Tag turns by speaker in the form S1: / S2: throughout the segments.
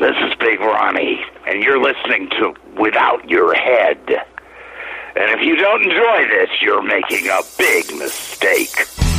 S1: This is Big Ronnie, and you're listening to Without Your Head. And if you don't enjoy this, you're making a big mistake.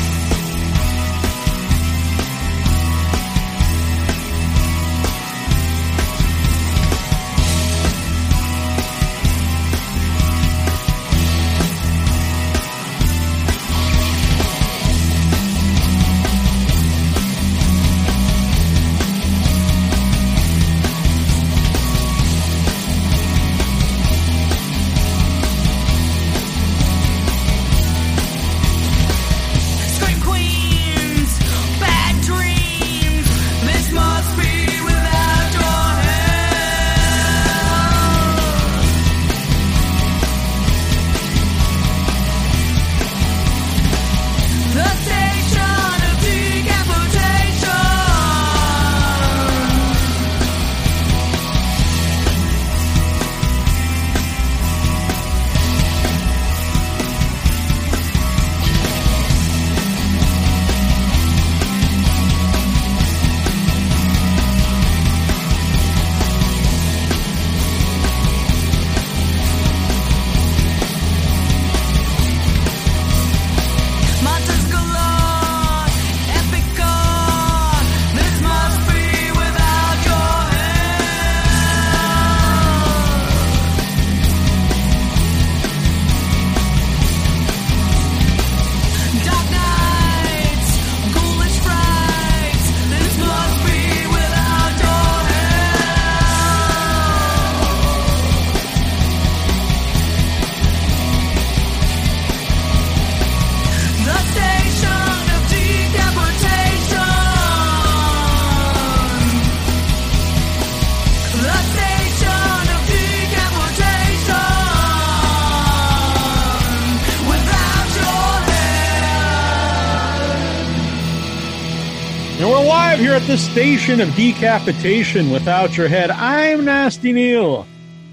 S2: Live the station of decapitation without your head. I'm Nasty Neil.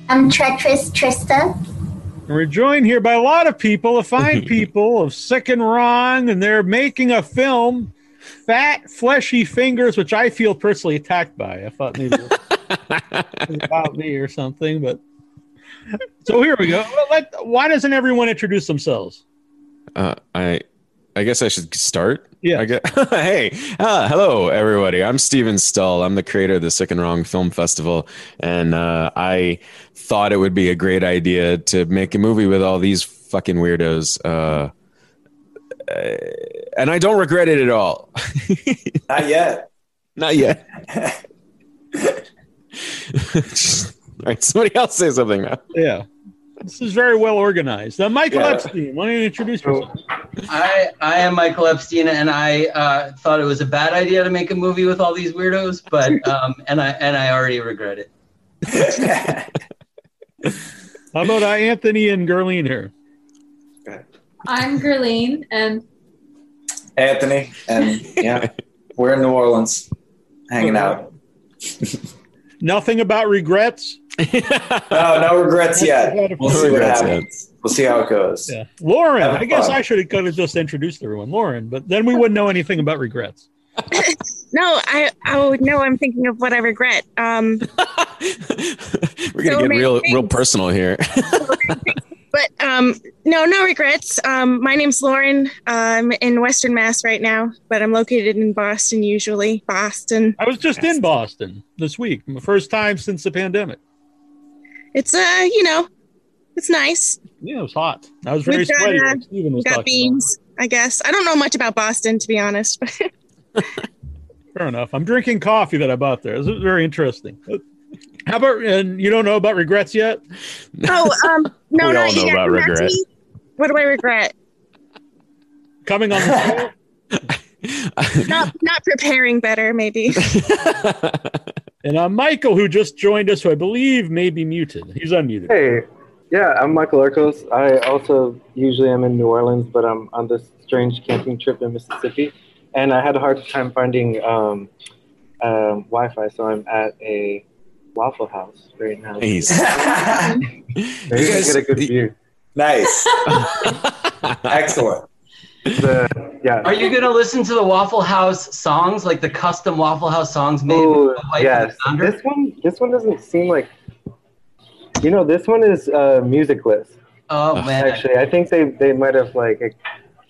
S3: I'm treacherous Trista.
S2: And we're joined here by a lot of people, a fine people of sick and wrong, and they're making a film, Fat Fleshy Fingers, which I feel personally attacked by. I thought maybe it was about me or something, but so here we go. Let, why doesn't everyone introduce themselves?
S4: Uh, I I guess I should start.
S2: Yeah.
S4: I get, hey, uh, hello everybody. I'm Steven Stull. I'm the creator of the Sick and Wrong Film Festival, and uh, I thought it would be a great idea to make a movie with all these fucking weirdos. Uh, uh, and I don't regret it at all.
S5: Not yet.
S4: Not yet. all right, somebody else say something now.
S2: Yeah. This is very well organized. Now, Michael
S5: Yeah.
S2: Epstein, why don't you introduce yourself?
S6: I I am Michael Epstein, and I uh, thought it was a bad idea to make a movie with all these weirdos, but um, and I and I already regret it.
S2: How about uh, Anthony and Gerline here?
S7: I'm Gerline, and
S5: Anthony, and yeah, we're in New Orleans, hanging out.
S2: Nothing about regrets.
S5: No, no regrets yet. We'll see what
S4: regrets yet.
S5: happens. We'll see how it goes.
S2: Yeah. Lauren, I guess
S5: fun.
S2: I should have could have just introduced everyone. Lauren, but then we wouldn't know anything about regrets.
S8: No, I oh no, I'm thinking of what I regret. Um,
S4: We're gonna
S8: So
S4: get
S8: many
S4: real, real personal here.
S8: but um, no, no regrets. Um, my name's Lauren. I'm in Western Mass right now, but I'm located in Boston usually. Boston.
S2: I was just in Boston this week, my first time since the pandemic.
S8: It's uh, you know, it's nice.
S2: Yeah, it was hot. I was very
S8: We've got,
S2: sweaty.
S8: uh,
S2: like Steven was
S8: Got
S2: talking
S8: beans, I guess. I don't know much about Boston to be honest, but.
S2: Fair enough. I'm drinking coffee that I bought there. This is very interesting. How about and you don't know about regrets yet?
S8: oh, um, no,
S4: We
S8: no,
S4: all know
S8: you
S4: about
S8: got-
S4: regret.
S8: What do I regret?
S2: Coming on the show.
S8: Not not preparing better, maybe.
S2: And uh, Michael, who just joined us, who I believe may be muted. He's unmuted.
S9: Hey, yeah, I'm Michael Arcos. I also usually am in New Orleans, but I'm on this strange camping trip in Mississippi, and I had a hard time finding um, um, Wi-Fi, so I'm at a Waffle House right now.
S4: Nice.
S9: Maybe
S4: You
S9: I
S4: guys-
S9: get a good view.
S5: Nice. Excellent.
S9: The, Yeah.
S6: Are you gonna listen to the Waffle House songs, like the custom Waffle House songs made?
S9: Oh,
S6: by the wife of
S9: yes. This one, this one doesn't seem like. You know, this one is uh, musicless.
S6: Oh man,
S9: Actually, I think they they might have like.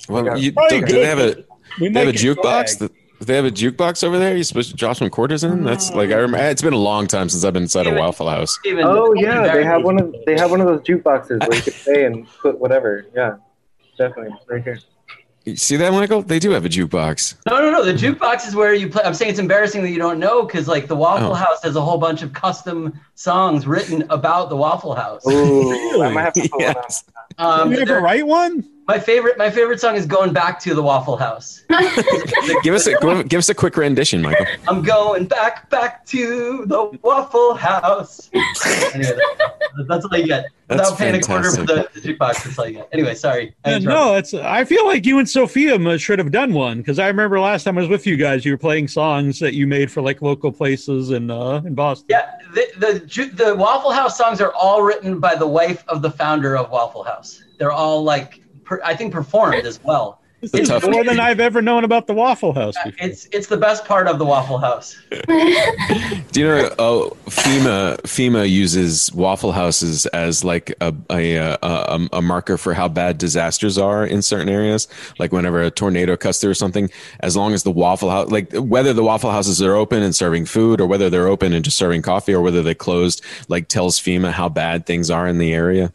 S4: Well, you, do, do they have a.
S2: We
S4: they have a jukebox?
S2: flagged.
S4: They have a jukebox over there? You supposed to drop some quarters in? That's like I remember. It's been a long time since I've been inside a Waffle House.
S6: Steven,
S9: Oh yeah, they
S6: embarrassed.
S9: have one of they have one of those jukeboxes where you can pay and put whatever. Yeah, definitely right here.
S4: You see that, Michael? They do have a jukebox.
S6: No, no, no. The jukebox is where you play. I'm saying it's embarrassing that you don't know because, like, the Waffle
S4: Oh.
S6: House has a whole bunch of custom songs written about the Waffle House.
S9: Ooh, I might have to put one on.
S4: Yes.
S6: Um,
S2: you ever
S6: they're-
S2: write one?
S6: my favorite, my favorite song is "Going Back to the Waffle House."
S4: Give us a give, give us a quick rendition, Michael.
S6: I'm going back, back to the Waffle House. anyway, that- that's all you get.
S4: That's
S6: Without paying a quarter for the, the jukebox, that's all you get. Anyway, sorry. I
S2: Uh, no, it's. I feel like you and Sophia should have done one because I remember last time I was with you guys, you were playing songs that you made for like local places in uh, in Boston.
S6: Yeah, the, the the Waffle House songs are all written by the wife of the founder of Waffle House. They're all like, per, I think, performed as well.
S2: This
S4: The
S2: is
S4: tough-
S2: more than I've ever known about the Waffle House. Before.
S6: It's it's the best part of the Waffle House.
S4: Do you know? Oh, FEMA FEMA uses Waffle Houses as like a a, a a a marker for how bad disasters are in certain areas. Like whenever a tornado cuts through or something, as long as the Waffle House, like whether the Waffle Houses are open and serving food, or whether they're open and just serving coffee, or whether they closed, like tells FEMA how bad things are in the area.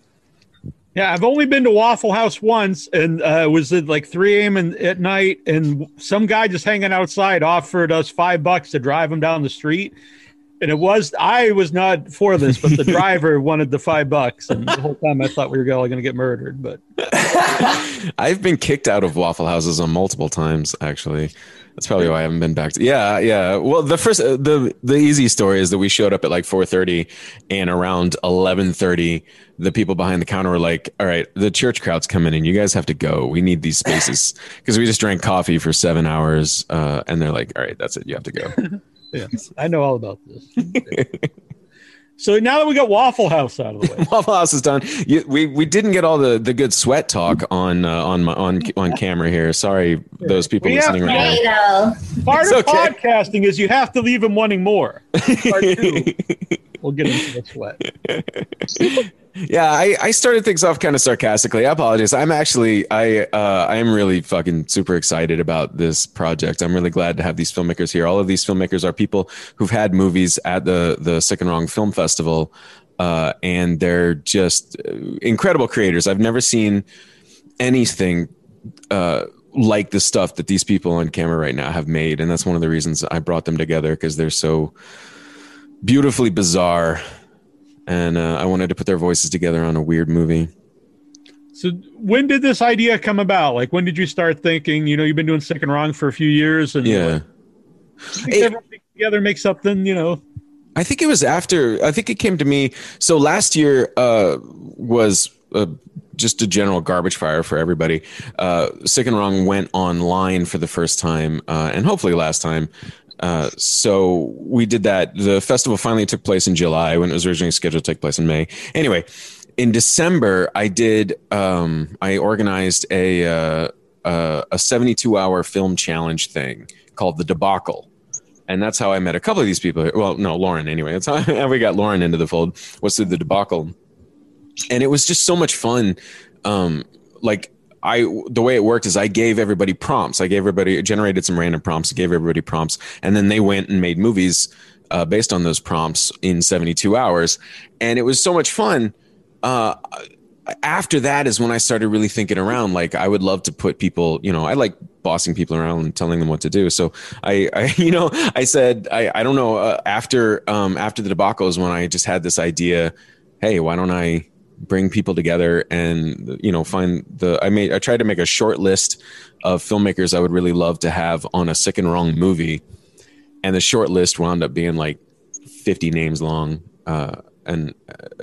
S2: Yeah, I've only been to Waffle House once, and uh, it was at like 3 a.m. in, at night, and some guy just hanging outside offered us five bucks to drive him down the street. And it was I was not for this, but the driver wanted the five bucks, and the whole time I thought we were all going to get murdered. But
S4: I've been kicked out of Waffle Houses on multiple times, actually. That's probably why I haven't been back to. Yeah, yeah. Well, the first, uh, the the easy story is that we showed up at like four thirty, and around eleven thirty, the people behind the counter were like, "All right, the church crowd's coming in. You guys have to go. We need these spaces because we just drank coffee for seven hours." Uh, and they're like, "All right, that's it. You have to go."
S2: yes, I know all about this. so now that we got Waffle House out of the way,
S4: Waffle House is done. You, we we didn't get all the, the good sweat talk on uh, on my, on on camera here. Sorry, those people
S2: We have
S4: listening
S2: to-
S4: right now.
S3: Hey,
S2: part
S4: It's
S2: of
S4: okay.
S2: podcasting is you have to leave them wanting more. We'll get into the sweat.
S4: Yeah, I, I started things off kind of sarcastically. I apologize. I'm actually I uh, I am really fucking super excited about this project. I'm really glad to have these filmmakers here. All of these filmmakers are people who've had movies at the the Sick and Wrong Film Festival, uh, and they're just uh, incredible creators. I've never seen anything uh, like the stuff that these people on camera right now have made, and that's one of the reasons I brought them together because they're so beautifully bizarre and uh, I wanted to put their voices together on a weird movie.
S2: So when did this idea come about? Like when did you start thinking? You know, you've been doing sick and wrong for a few years, and
S4: Yeah,
S2: think everything together make something. You know,
S4: I think it was after. I think it came to me. So last year uh, was uh, just a general garbage fire for everybody. Uh, Sick and Wrong went online for the first time, uh, and hopefully last time. Uh, so we did that. The festival finally took place in July when it was originally scheduled to take place in May. Anyway, in December, I did. Um, I organized a uh, uh, a 72 hour film challenge thing called the Debacle and that's how I met a couple of these people. Well, no, Lauren anyway. That's how we got Lauren into the fold. Was through the debacle, and it was just so much fun. Um, like I, the way it worked is I gave everybody prompts. I gave everybody generated some random prompts. Gave everybody prompts, and then they went and made movies uh, based on those prompts in 72 hours, and it was so much fun. Uh, after that is when I started really thinking around. Like I would love to put people, you know, I like bossing people around and telling them what to do. So I, I you know, I said, I, I don't know. Uh, after, um, after the debacle is when I just had this idea. Hey, why don't I bring people together and you know find the? I made I tried to make a short list of filmmakers I would really love to have on a sick and wrong movie, and the short list wound up being like fifty names long. Uh, and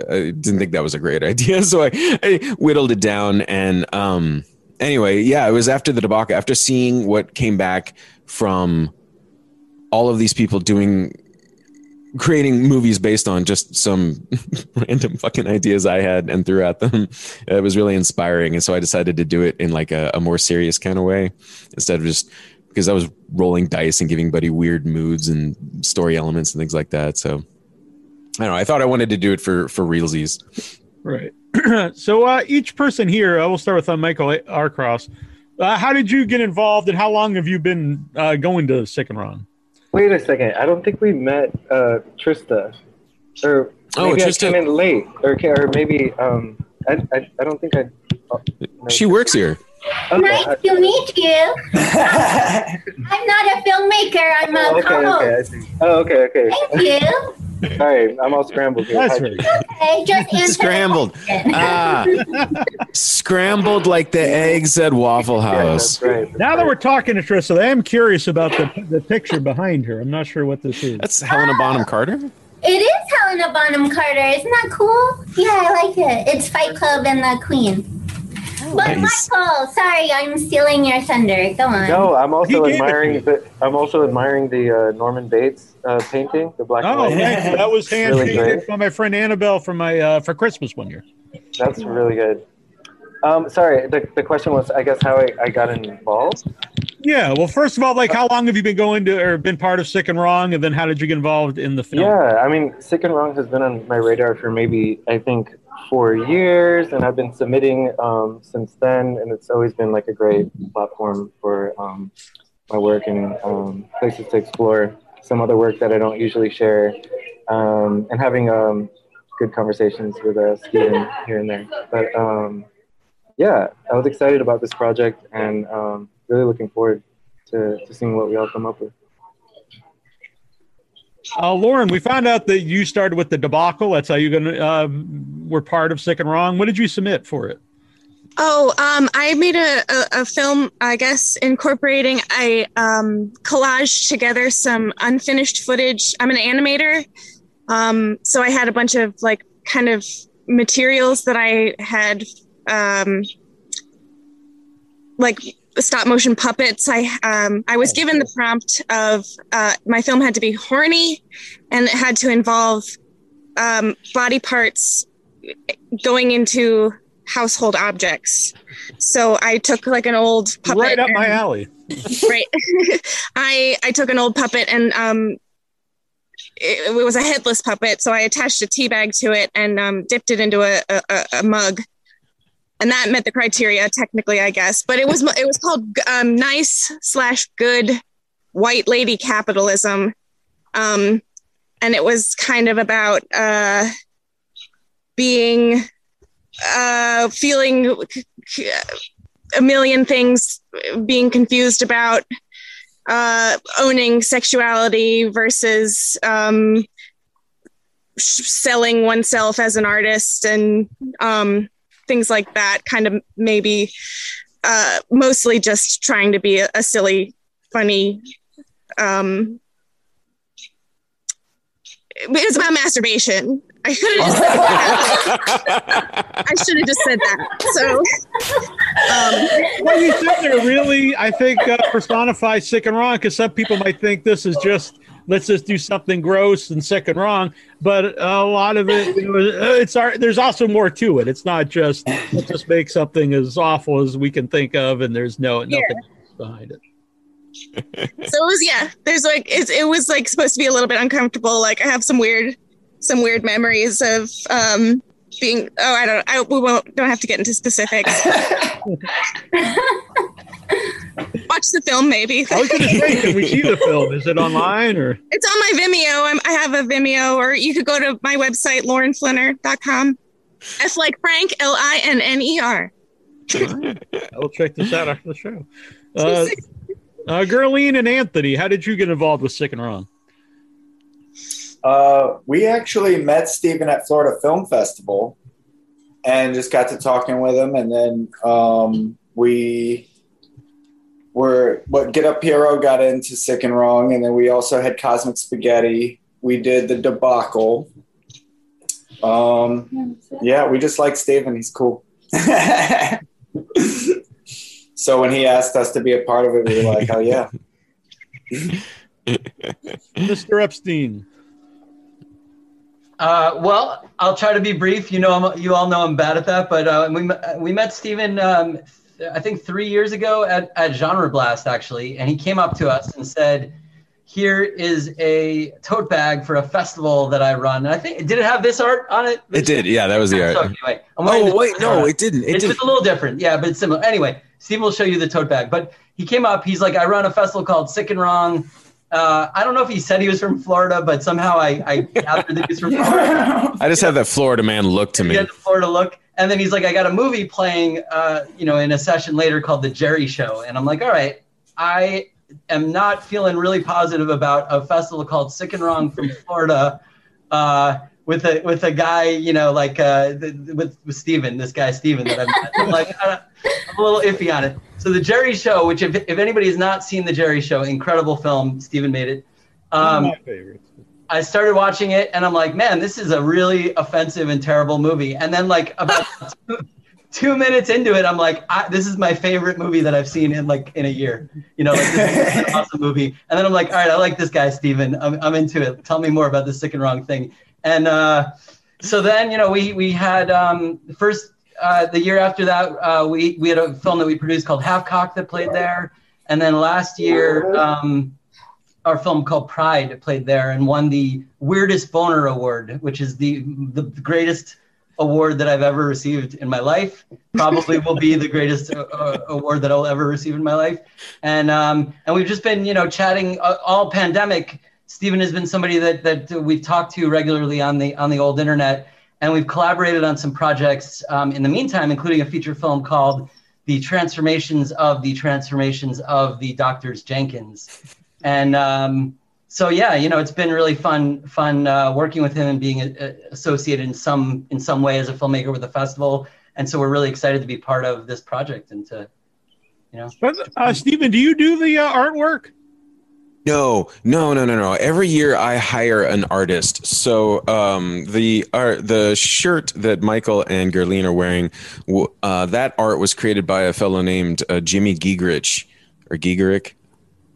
S4: I didn't think that was a great idea, so I, I whittled it down. And um, anyway, yeah, it was after the debacle, after seeing what came back from all of these people doing creating movies based on just some random fucking ideas I had and threw at them. It was really inspiring, and so I decided to do it in like a, a more serious kind of way instead of just because I was rolling dice and giving Buddy weird moods and story elements and things like that. So I don't know. I thought I wanted to do it for for realsies.
S2: Right. so uh, each person here, I will start with uh, Michael Arcos. Uh, how did you get involved, and how long have you been uh, going to Sick and Wrong?
S9: Wait a second. I don't think we met uh, Trista. Or
S4: Oh,
S9: maybe
S4: Trista-
S9: I came in late. Or, or maybe um, I, I, I don't think I. oh, no.
S4: She works here.
S9: Okay.
S3: Nice to meet you. I'm not a filmmaker. I'm a
S9: Oh, okay,
S3: co-host.
S9: okay, I see. Oh, okay, okay.
S3: Thank you.
S9: Sorry, I'm all scrambled here.
S2: That's right.
S3: Okay, just
S4: Scrambled.
S3: question.
S4: Ah, scrambled like the eggs at Waffle
S9: Yeah,
S4: House.
S9: that's right. that's
S2: Now that
S9: right.
S2: we're talking to Trista, I am curious about the, the picture behind her. I'm not sure what this is.
S4: That's Helena Bonham Carter.
S3: It is Helena Bonham Carter. Isn't that cool? Yeah, I like it. It's Fight Club and the Queen. But
S4: Nice.
S3: Michael, sorry, I'm stealing your thunder. Go on.
S9: No, I'm also
S2: gave
S9: admiring the. I'm also admiring the uh, Norman Bates uh, painting, the black and
S2: Oh,
S9: white.
S2: thank that was hand
S9: Really
S2: painted
S9: great.
S2: by my friend Annabelle for my uh, for Christmas one year.
S9: That's really good. Um, sorry, the, the question was, I guess, how I, I got involved.
S2: Yeah. Well, first of all, like, how long have you been going to or been part of Sick and Wrong, and then how did you get involved in the film?
S9: Yeah, I mean, Sick and Wrong has been on my radar for maybe I think four years, and I've been submitting um, since then, and it's always been like a great platform for um, my work and um, places to explore some other work that I don't usually share, um, and having um, good conversations with uh, Steven here and there. But um, yeah, I was excited about this project and really looking forward to, to seeing what we all come up with.
S2: Uh, Lauren, we found out that you started with the debacle. That's how you gonna uh, were part of Sick and Wrong. What did you submit for it?
S8: Oh, um, I made a, a, a film, I guess, incorporating, I um, collaged together some unfinished footage. I'm an animator. Um, so I had a bunch of like kind of materials that I had, um, like stop motion puppets. I, um, I was given the prompt of uh, my film had to be horny and it had to involve um, body parts going into household objects. So I took like an old puppet.
S2: Right up my alley.
S8: right. I I took an old puppet and um it, it was a headless puppet, so I attached a tea bag to it and um, dipped it into a, a- a mug, and that met the criteria technically, I guess. But it was it was called um, nice slash good white lady capitalism, um, and it was kind of about uh, being uh, feeling a million things, being confused about uh, owning sexuality versus um, selling oneself as an artist and um, things like that. Kind of maybe uh, mostly just trying to be a, a silly, funny. Um, it was about masturbation. I could have just said that. I should have just said that. So, um,
S2: What you said there really, I think, uh, personifies Sick and Wrong because some people might think this is just let's just do something gross and sick and wrong, but a lot of it, you know, uh, it's our. There's also more to it. It's not just let's just make something as awful as we can think of, and there's no nothing behind it.
S8: so it was yeah there's like it, it was like supposed to be a little bit uncomfortable like i have some weird some weird memories of um being oh i don't i we won't don't have to get into specifics watch the film maybe
S2: I was going to say, can we see the film? Is it online or?
S8: it's on my vimeo I'm, i have a vimeo or you could go to my website laurenflinner.com f like frank l-i-n-n-e-r
S2: I'll check this out after the show. Uh, uh, Gerline and Anthony, how did you get involved with Sick and Wrong?
S5: Uh, we actually met Stephen at Florida Film Festival and just got to talking with him. And then um, we were, what Get Up Hero got into Sick and Wrong. And then we also had Cosmic Spaghetti. We did the debacle. Um, yeah, we just like Stephen. He's cool. so when he asked us to be a part of it, we were like, oh, yeah.
S2: Mr. Epstein.
S6: Uh, well, I'll try to be brief. You know, I'm, you all know I'm bad at that, but uh, we we met Steven, um, th- I think three years ago at, at Genre Blast actually, and he came up to us and said, "Here is a tote bag for a festival that I run." And I think did it have this art on it?
S4: It did. Yeah, that was the
S6: So
S4: art.
S6: anyway,
S4: Oh wait, no, it didn't. It
S6: it's
S4: didn't.
S6: a little different, yeah, but it's similar. Anyway, Steven will show you the tote bag. But he came up. He's like, I run a festival called Sick and Wrong. Uh, I don't know if he said he was from Florida, but somehow I, I gathered that he was from Florida.
S4: I just have that Florida man look to
S6: He
S4: me.
S6: had the Florida look. And then he's like, I got a movie playing, uh, you know, in a session later called The Jerry Show. And I'm like, all right, I am not feeling really positive about a festival called Sick and Wrong from Florida uh, with a with a guy, you know, like uh, th- with, with Steven, this guy Steven that I've met. I'm like, I'm a little iffy on it. So The Jerry Show, which if, if anybody has not seen The Jerry Show, incredible film, Steven made it. Um,
S2: my favorites.
S6: I started watching it and I'm like, man, this is a really offensive and terrible movie. And then like about two, two minutes into it, I'm like, I, this is my favorite movie that I've seen in like in a year. You know, like this is an awesome movie. And then I'm like, all right, I like this guy, Steven. I'm, I'm into it. Tell me more about the sick and wrong thing. And uh, so then, you know, we we had um, the first uh, the year after that, uh, we we had a film that we produced called Half Cock that played there. And then last year, um, our film called Pride played there and won the Weirdest Boner Award, which is the the greatest award that I've ever received in my life. Probably will be the greatest uh, uh, award that I'll ever receive in my life. And um, and we've just been you know chatting uh, all pandemic. Stephen has been somebody that that we've talked to regularly on the on the old internet, and we've collaborated on some projects um, in the meantime, including a feature film called "The Transformations of the Transformations of the Doctors Jenkins." and um, so yeah you know it's been really fun fun uh, working with him and being uh, associated in some in some way as a filmmaker with the festival and so we're really excited to be part of this project and to you know
S2: uh, Stephen, do you do the uh, artwork?
S4: No, no, no, no, no. Every year I hire an artist. So um, the art, the shirt that Michael and Gerline are wearing, uh, that art was created by a fellow named uh, Jimmy Giegerich or Giegerick.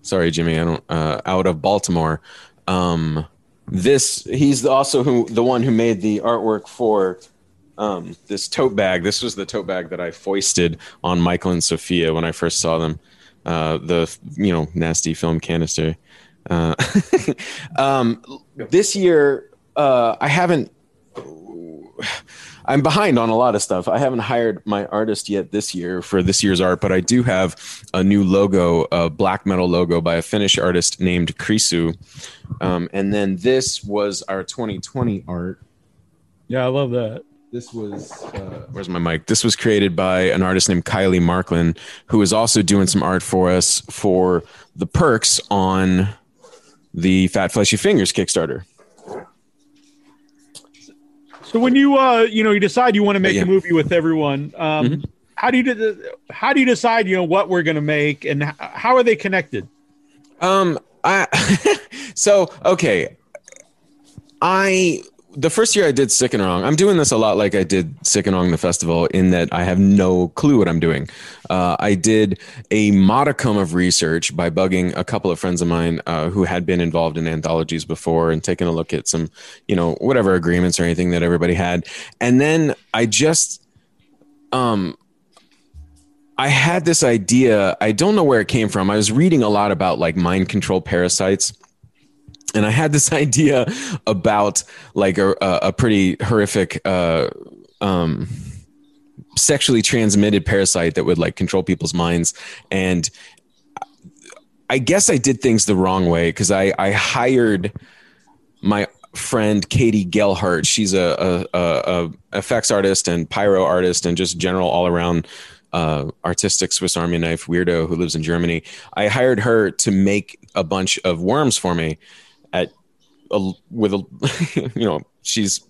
S4: Sorry, Jimmy, I don't. Uh, out of Baltimore. Um, this he's also who the one who made the artwork for um, this tote bag. This was the tote bag that I foisted on Michael and Sophia when I first saw them. Uh, the you know nasty film canister. Uh, um, this year, uh, I haven't. I'm behind on a lot of stuff. I haven't hired my artist yet this year for this year's art, but I do have a new logo, a black metal logo by a Finnish artist named Krisu. Um, and then this was our 2020 art.
S2: Yeah, I love that.
S4: This was uh, where's my mic? This was created by an artist named Kylie Marklin, who is also doing some art for us for the perks on the Fat Fleshy Fingers Kickstarter.
S2: So when you uh you know you decide you want to make
S4: Yeah.
S2: a movie with everyone, um,
S4: Mhm.
S2: how do you de- how do you decide you know what we're going to make and h- how are they connected?
S4: Um, I so okay. I the first year I did Sick and Wrong. I'm doing this a lot like I did Sick and Wrong the festival in that I have no clue what I'm doing. Uh, I did a modicum of research by bugging a couple of friends of mine uh, who had been involved in anthologies before and taking a look at some, you know, whatever agreements or anything that everybody had, and then I just um I had this idea. I don't know where it came from. I was reading a lot about like mind control parasites. And I had this idea about like a, a, pretty horrific, uh, um, sexually transmitted parasite that would like control people's minds. And I guess I did things the wrong way because I, I hired my friend Katie Gelhart. She's a, a, a, a effects artist and pyro artist and just general all around uh, artistic Swiss Army knife weirdo who lives in Germany. I hired her to make a bunch of worms for me at a, with a you know she's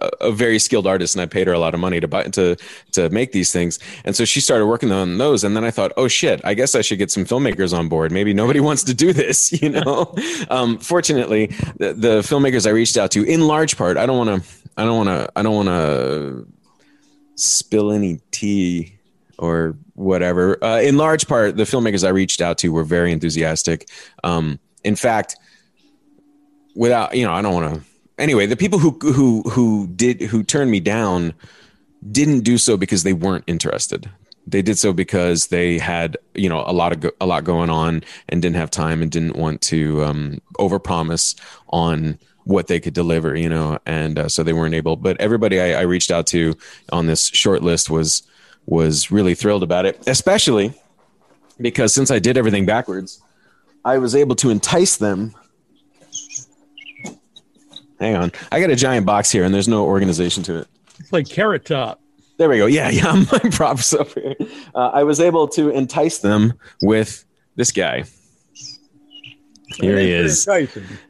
S4: a, a very skilled artist and I paid her a lot of money to buy to to make these things and so she started working on those and then I thought oh shit I guess I should get some filmmakers on board maybe nobody wants to do this you know um, fortunately the, the filmmakers I reached out to in large part I don't want to I don't want to I don't want to spill any tea or whatever. Uh, in large part, the filmmakers I reached out to were very enthusiastic. Um, in fact, without you know, I don't want to anyway, the people who who who did who turned me down didn't do so because they weren't interested. They did so because they had you know a lot of go- a lot going on and didn't have time and didn't want to um, overpromise on what they could deliver. You know, and uh, so they weren't able. But everybody I, I reached out to on this short list was was really thrilled about it, especially because since I did everything backwards, I was able to entice them. Hang on, I got a giant box here, and there's no organization to it.
S2: It's like Carrot Top.
S4: There we go. Yeah, yeah, my props up here. Uh, I was able to entice them with this guy. Here he is.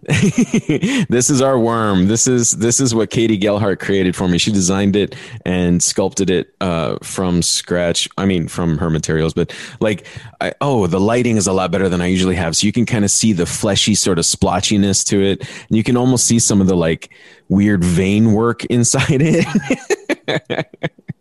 S4: this is our worm. This is this is what Katie Gelhart created for me. She designed it and sculpted it uh, from scratch. I mean, from her materials, but like, I, oh, the lighting is a lot better than I usually have, so you can kind of see the fleshy sort of splotchiness to it, and you can almost see some of the like weird vein work inside it.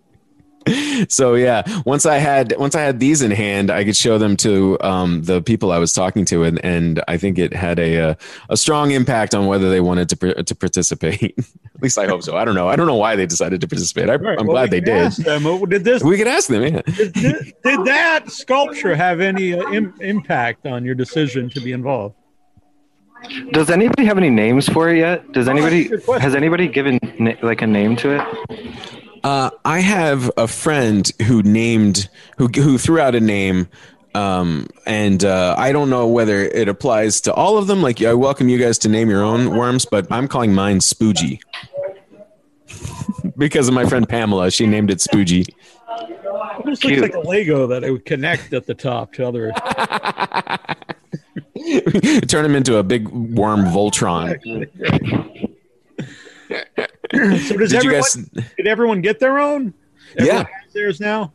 S4: so yeah once i had once i had these in hand i could show them to um, the people i was talking to and, and i think it had a, a a strong impact on whether they wanted to to participate. At least i hope so. I don't know. I don't know why they decided to participate. I,
S2: Right,
S4: i'm
S2: well,
S4: glad they did.
S2: them, uh, did this
S4: we could ask them yeah.
S2: Did, did, did that sculpture have any uh, Im- impact on your decision to be involved?
S9: Does anybody have any names for it yet? Does anybody has anybody given na- like a name to it?
S4: Uh, I have a friend who named who who threw out a name, um, and uh, I don't know whether it applies to all of them. Like, I welcome you guys to name your own worms, but I'm calling mine Spoogie because of my friend Pamela. She named it Spoogie.
S2: It just looks like a Lego that it would connect at the top to other.
S4: Turn him into a big worm Voltron.
S2: so does
S4: Did you
S2: everyone,
S4: guys-
S2: did everyone get their own? Everyone
S4: Yeah.
S2: has theirs now.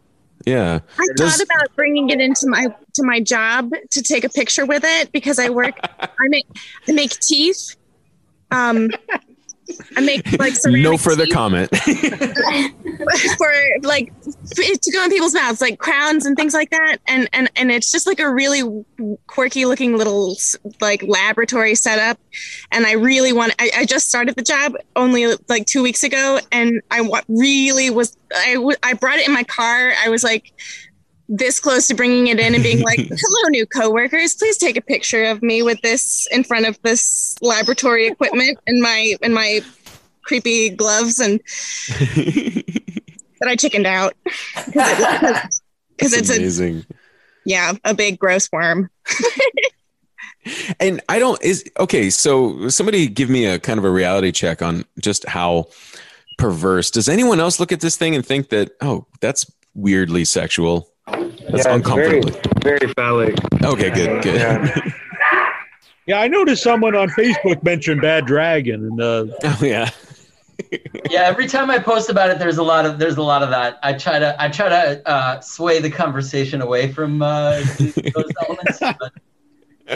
S4: Yeah.
S8: I
S4: Does-
S8: thought about bringing it into my to my job to take a picture with it because I work. I make I make teeth. Um, I make like
S4: no further comment.
S8: for like to go in people's mouths, like crowns and things like that. And and and it's just like a really quirky looking little like laboratory setup. And I really want. I, I just started the job only like two weeks ago, and I wa- really was. I w- I brought it in my car. I was like this close to bringing it in and being like, "Hello, new coworkers. Please take a picture of me with this in front of this laboratory equipment and my and my creepy gloves." And but I chickened out because it's a
S4: amazing.
S8: yeah a big gross worm.
S4: And I don't is okay. So somebody give me a kind of a reality check on just how perverse. Does anyone else look at this thing and think that oh that's weirdly sexual? That's
S9: yeah, it's very,
S4: uncomfortably.
S9: very phallic.
S4: Okay, good, good.
S9: Yeah.
S2: Yeah, I noticed someone on Facebook mentioned Bad Dragon, and uh,
S4: oh yeah,
S6: yeah every time i post about it there's a lot of there's a lot of that i try to i try to uh, sway the conversation away from uh, those elements but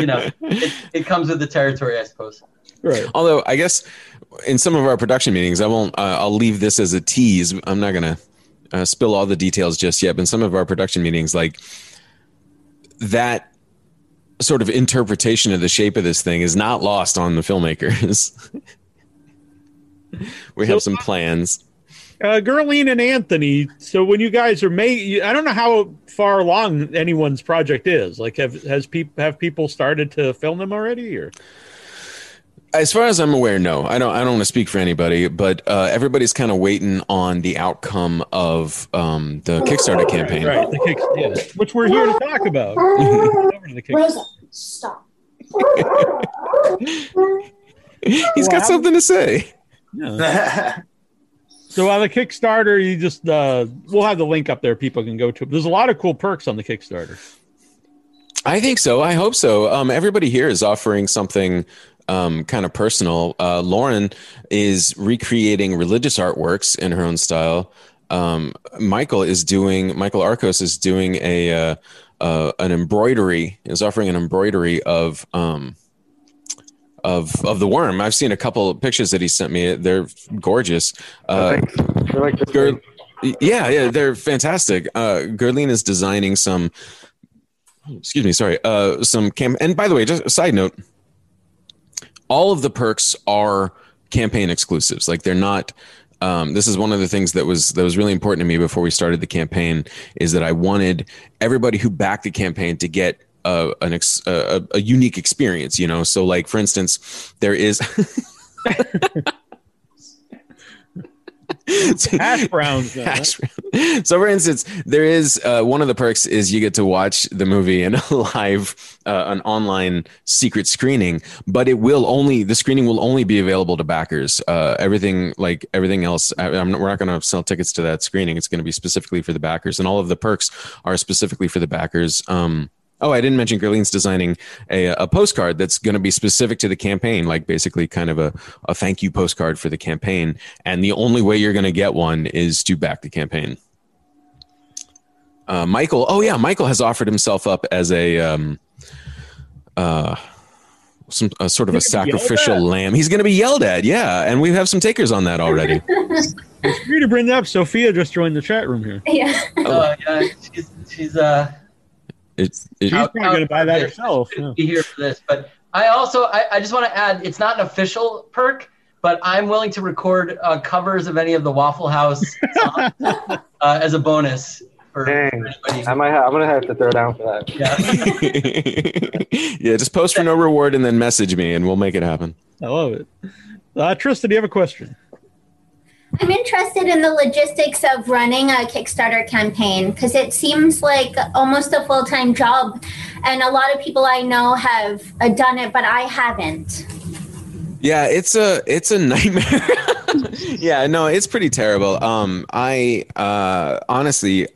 S6: you know it, it comes with the territory i suppose
S2: right.
S4: Although I guess in some of our production meetings, I won't. Uh, I'll leave this as a tease. I'm not gonna uh, spill all the details just yet. But in some of our production meetings, like that sort of interpretation of the shape of this thing is not lost on the filmmakers. we have some plans.
S2: Uh, Gerline and Anthony. So when you guys are making, I don't know how far along anyone's project is. Like, have has people have people started to film them already, or
S4: As far as I'm aware, no. I don't. I don't want to speak for anybody, but uh, everybody's kind of waiting on the outcome of um, the Kickstarter campaign.
S2: right? The kick, yeah, which we're here to talk about. Over to the kick-
S3: Stop.
S4: He's got something to say.
S2: Yeah. So on the Kickstarter, you just uh, we'll have the link up there. People can go to. It. There's a lot of cool perks on the Kickstarter.
S4: I think so. I hope so. Um, everybody here is offering something um, kind of personal. Uh, Lauren is recreating religious artworks in her own style. Um, Michael is doing. Michael Arcos is doing a uh, uh, an embroidery. Is offering an embroidery of. Um, of, of the worm. I've seen a couple of pictures that he sent me. They're gorgeous. Uh,
S9: They're like
S4: Ger- yeah, yeah, they're fantastic. Uh, Gerline is designing some. Excuse me, sorry. Uh, some cam. And by the way, just a side note. All of the perks are campaign exclusives. Like they're not. Um, this is one of the things that was that was really important to me before we started the campaign is that I wanted everybody who backed the campaign to get a, an ex, a, a unique experience. You know, so like for instance, there is.
S2: Hash browns. though.
S4: Hash brown. So, for instance, there is uh, one of the perks is you get to watch the movie in a live, uh, an online secret screening, but it will only the screening will only be available to backers. Uh, everything like everything else, I, not, we're not going to sell tickets to that screening. It's going to be specifically for the backers, and all of the perks are specifically for the backers. Um, Oh, I didn't mention Gerline's designing a, a postcard that's going to be specific to the campaign, like basically kind of a, a thank you postcard for the campaign. And the only way you're going to get one is to back the campaign. Uh, Michael, oh yeah, Michael has offered himself up as a um, uh, some a sort of a
S2: He's gonna be yelled
S4: sacrificial lamb. He's going to be yelled at, yeah, and we have some takers on that already.
S2: It's for you to bring that up. Sophia just joined the chat room here.
S3: Yeah.
S6: Oh, yeah, she's she's uh
S4: It's it,
S2: She's probably going to buy that herself. yeah.
S6: be here for this. But I also I, I just want to add it's not an official perk, but I'm willing to record uh, covers of any of the Waffle House songs, uh, as a bonus for, for
S9: Dang.
S6: anybody.
S9: I might have, I'm gonna have to throw down for that.
S6: Yeah.
S4: yeah, just post for no reward and then message me, and we'll make it happen.
S2: I love it. Uh, Trista, do you have a question?
S3: I'm interested in the logistics of running a Kickstarter campaign because it seems like almost a full time job. And a lot of people I know have uh, done it, but I haven't.
S4: Yeah, it's a it's a nightmare. yeah, no, it's pretty terrible. Um, I uh, honestly,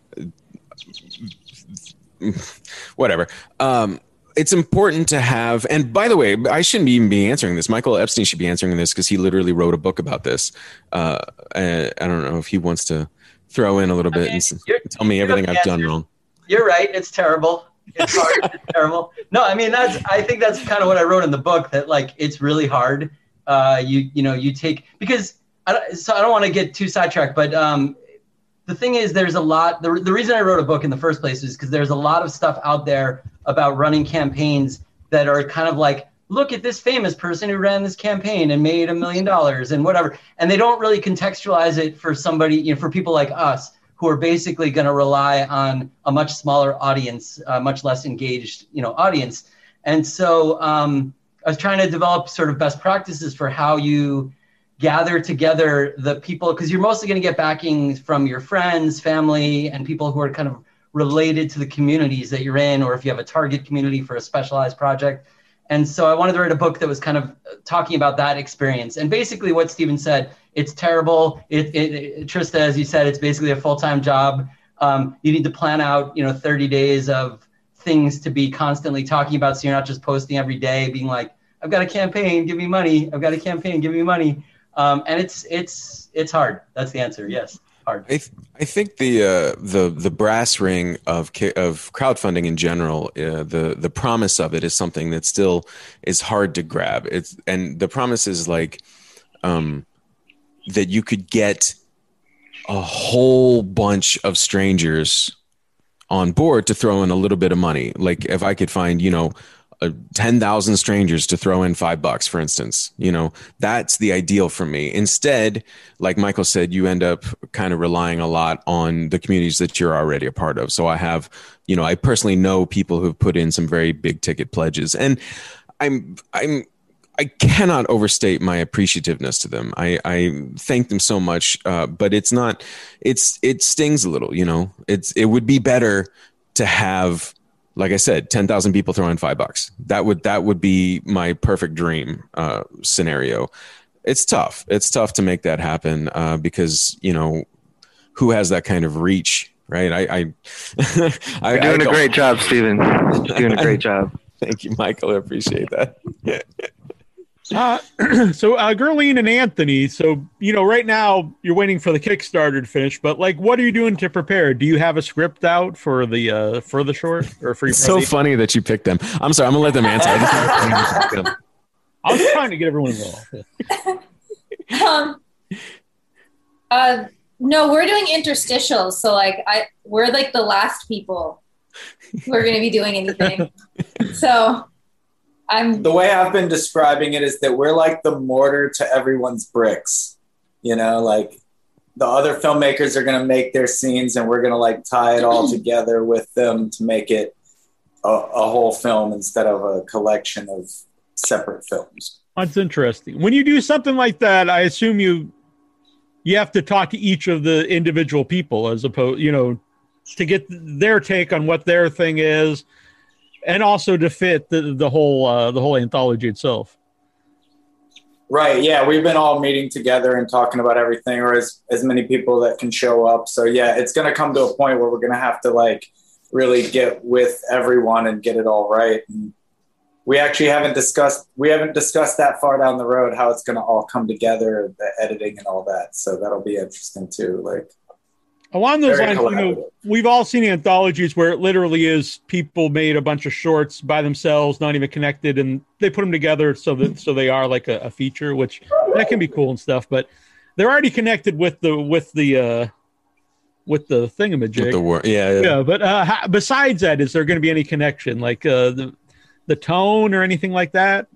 S4: whatever. Um, it's important to have. And by the way, I shouldn't even be answering this. Michael Epstein should be answering this because he literally wrote a book about this. Uh, and I don't know if he wants to throw in a little bit and s-
S6: you're-
S4: tell me everything I've done wrong.
S6: You're right. It's terrible. It's hard. it's terrible. No, I mean that's. I think that's kind of what I wrote in the book. That like it's really hard. Uh, you you know you take because I don't, so I don't want to get too sidetracked, but um, the thing is there's a lot. The the reason I wrote a book in the first place is because there's a lot of stuff out there about running campaigns that are kind of like look at this famous person who ran this campaign and made a million dollars and whatever. And they don't really contextualize it for somebody you know for people like us who are basically going to rely on a much smaller audience a much less engaged you know audience. And so um, i was trying to develop sort of best practices for how you gather together the people because you're mostly going to get backing from your friends family and people who are kind of related to the communities that you're in or if you have a target community for a specialized project and so I wanted to write a book that was kind of talking about that experience. And basically, what Steven said, it's terrible. It, it, it Trista, as you said, it's basically a full time job. Um, you need to plan out, you know, 30 days of things to be constantly talking about, so you're not just posting every day, being like, "I've got a campaign, give me money. I've got a campaign, give me money." Um, and it's it's it's hard. That's the answer. Yes, hard.
S4: I, th- I think the uh, the the brass ring of of crowdfunding in general, uh, the the promise of it is something that still is hard to grab. It's and the promise is like um, that you could get a whole bunch of strangers on board to throw in a little bit of money. Like if I could find, you know, uh, 10,000 strangers to throw in five bucks, for instance, you know, that's the ideal for me. Instead, like Michael said, you end up kind of relying a lot on the communities that you're already a part of. So I have, you know, I personally know people who've put in some very big ticket pledges and I'm, I'm, I cannot overstate my appreciativeness to them. I, I thank them so much, uh, but it's not. It's it stings a little, you know. It's it would be better to have, like I said, ten thousand people throw in five bucks. That would that would be my perfect dream uh, scenario. It's tough. It's tough to make that happen uh, because you know who has that kind of reach, right? I, I, I
S9: You're doing a great job, Steven. You're doing a great job.
S4: Thank you, Michael. I appreciate that.
S2: Uh, so, uh, Gerline and Anthony. So, you know, right now you're waiting for the Kickstarter to finish, but like, what are you doing to prepare? Do you have a script out for the uh for the short or for your?
S4: It's so funny that you picked them. I'm sorry. I'm gonna let them answer. I just wanted to pick them.
S2: I was trying to get everyone involved.
S7: um, uh, no, we're doing interstitials. So like I, we're like the last people who are going to be doing anything. so I'm
S5: the way I've been describing it is that we're like the mortar to everyone's bricks. You know, like the other filmmakers are going to make their scenes and we're going to like tie it all together with them to make it a, a whole film instead of a collection of separate films.
S2: That's interesting. When you do something like that, I assume you you have to talk to each of the individual people as opposed, you know, to get their take on what their thing is, and also to fit the the whole uh, the whole anthology itself.
S5: Right. Yeah, we've been all meeting together and talking about everything, or as as many people that can show up. So yeah, it's going to come to a point where we're going to have to like really get with everyone and get it all right. And we actually haven't discussed we haven't discussed that far down the road how it's going to all come together, the editing and all that. So that'll be interesting too. Like
S2: Along those
S5: Very
S2: lines, you know, we've all seen anthologies where it literally is people made a bunch of shorts by themselves, not even connected, and they put them together so that so they are like a, a feature, which that can be cool and stuff. But they're already connected with the with the uh, with the thingamajig.
S4: With the wor- yeah, yeah.
S2: yeah, but uh, how, besides that, is there going to be any connection, like uh, the the tone or anything like that?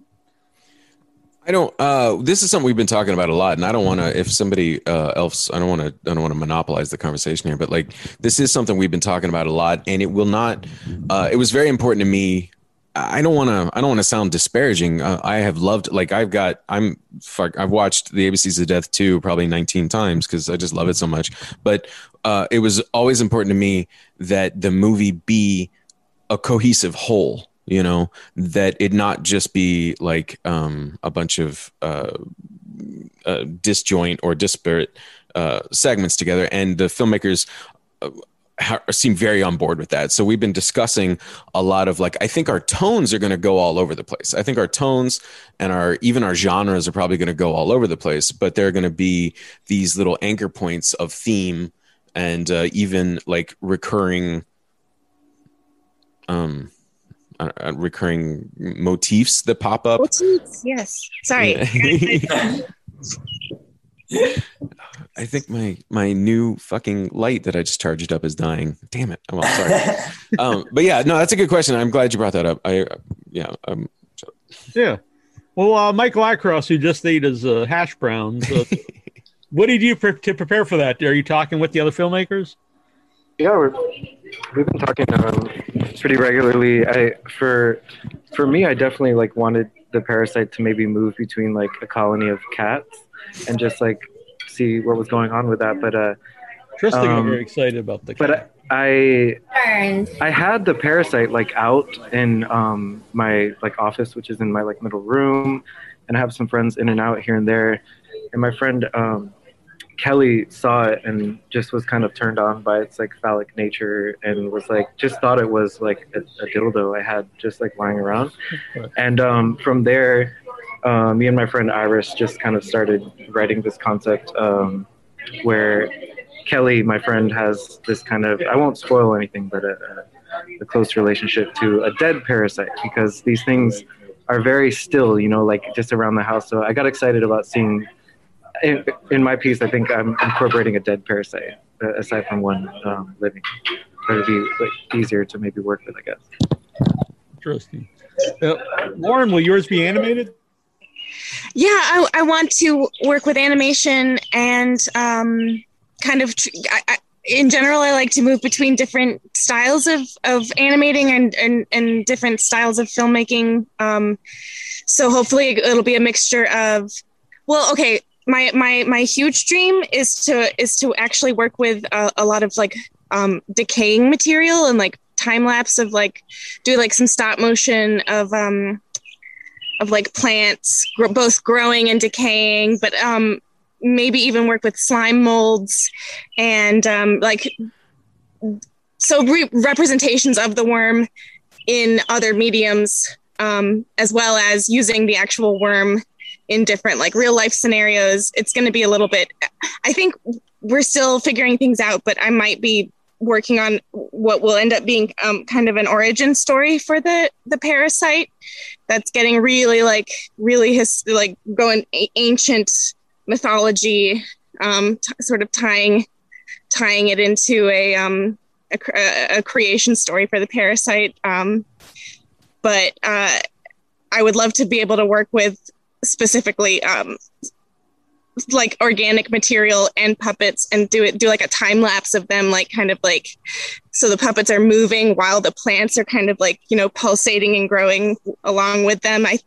S4: I don't. Uh, this is something we've been talking about a lot, and I don't want to. If somebody uh, else, I don't want to. I don't want to monopolize the conversation here, but like this is something we've been talking about a lot, and it will not. Uh, it was very important to me. I don't want to. I don't want to sound disparaging. Uh, I have loved. Like I've got. I'm. Fuck. I've watched the ABCs of Death two probably 19 times because I just love it so much. But uh, it was always important to me that the movie be a cohesive whole you know that it not just be like um, a bunch of uh, uh, disjoint or disparate uh, segments together. And the filmmakers uh, ha- seem very on board with that. So we've been discussing a lot of like i think our tones are going to go all over the place. I think our tones and our even our genres are probably going to go all over the place but there are going to be these little anchor points of theme and uh, even like recurring um uh, uh, recurring motifs that pop up.
S8: Motifs, yes. Sorry.
S4: I think my my new fucking light that I just charged up is dying. Damn it! Oh, well, sorry. um, but yeah, no, that's a good question. I'm glad you brought that up. I uh, yeah, um,
S2: Yeah. Well, uh, Mike Lacrosse, who just ate his uh, hash browns, uh, what did you pre- to prepare for that? Are you talking with the other filmmakers?
S9: Yeah, we're, we've been talking um, pretty regularly. I for for me, I definitely like wanted the parasite to maybe move between like a colony of cats and just like see what was going on with that. But uh,
S2: Tristan got
S9: Um,
S2: very excited about the. Cat.
S9: but I
S3: Turned.
S9: I had the parasite like out in um, my like office, which is in my like middle room, and I have some friends in and out here and there. And my friend um, Kelly saw it and just was kind of turned on by its like phallic nature and was like just thought it was like a, a dildo I had just like lying around. And um, from there, uh, me and my friend Iris just kind of started writing this concept um, where Kelly, my friend, has this kind of I won't spoil anything, but a, a, a close relationship to a dead parasite because these things are very still, you know, like just around the house. So I got excited about seeing. In, in my piece, I think I'm incorporating a dead parasite uh, aside from one um, living. But it'd be like, easier to maybe work with, I guess.
S2: Interesting. Uh, Lauren, will yours be animated?
S8: Yeah, I, I want to work with animation and um, kind of. tr- I, I, in general, I like to move between different styles of, of animating and, and, and different styles of filmmaking. Um, so hopefully, it'll be a mixture of. Well, okay. My, my my huge dream is to is to actually work with a, a lot of like um, decaying material and like time lapse of like do like some stop motion of um, of like plants gr- both growing and decaying but um maybe even work with slime molds and um like so re- representations of the worm in other mediums um as well as using the actual worm in different like real life scenarios it's going to be a little bit i think we're still figuring things out but i might be working on what will end up being um, kind of an origin story for the the parasite that's getting really like really his like going a- ancient mythology um t- sort of tying tying it into a um a, a, creation story for the parasite um but uh I would love to be able to work with specifically um, like organic material and puppets and do it do like a time lapse of them like kind of like so the puppets are moving while the plants are kind of like you know pulsating and growing along with them i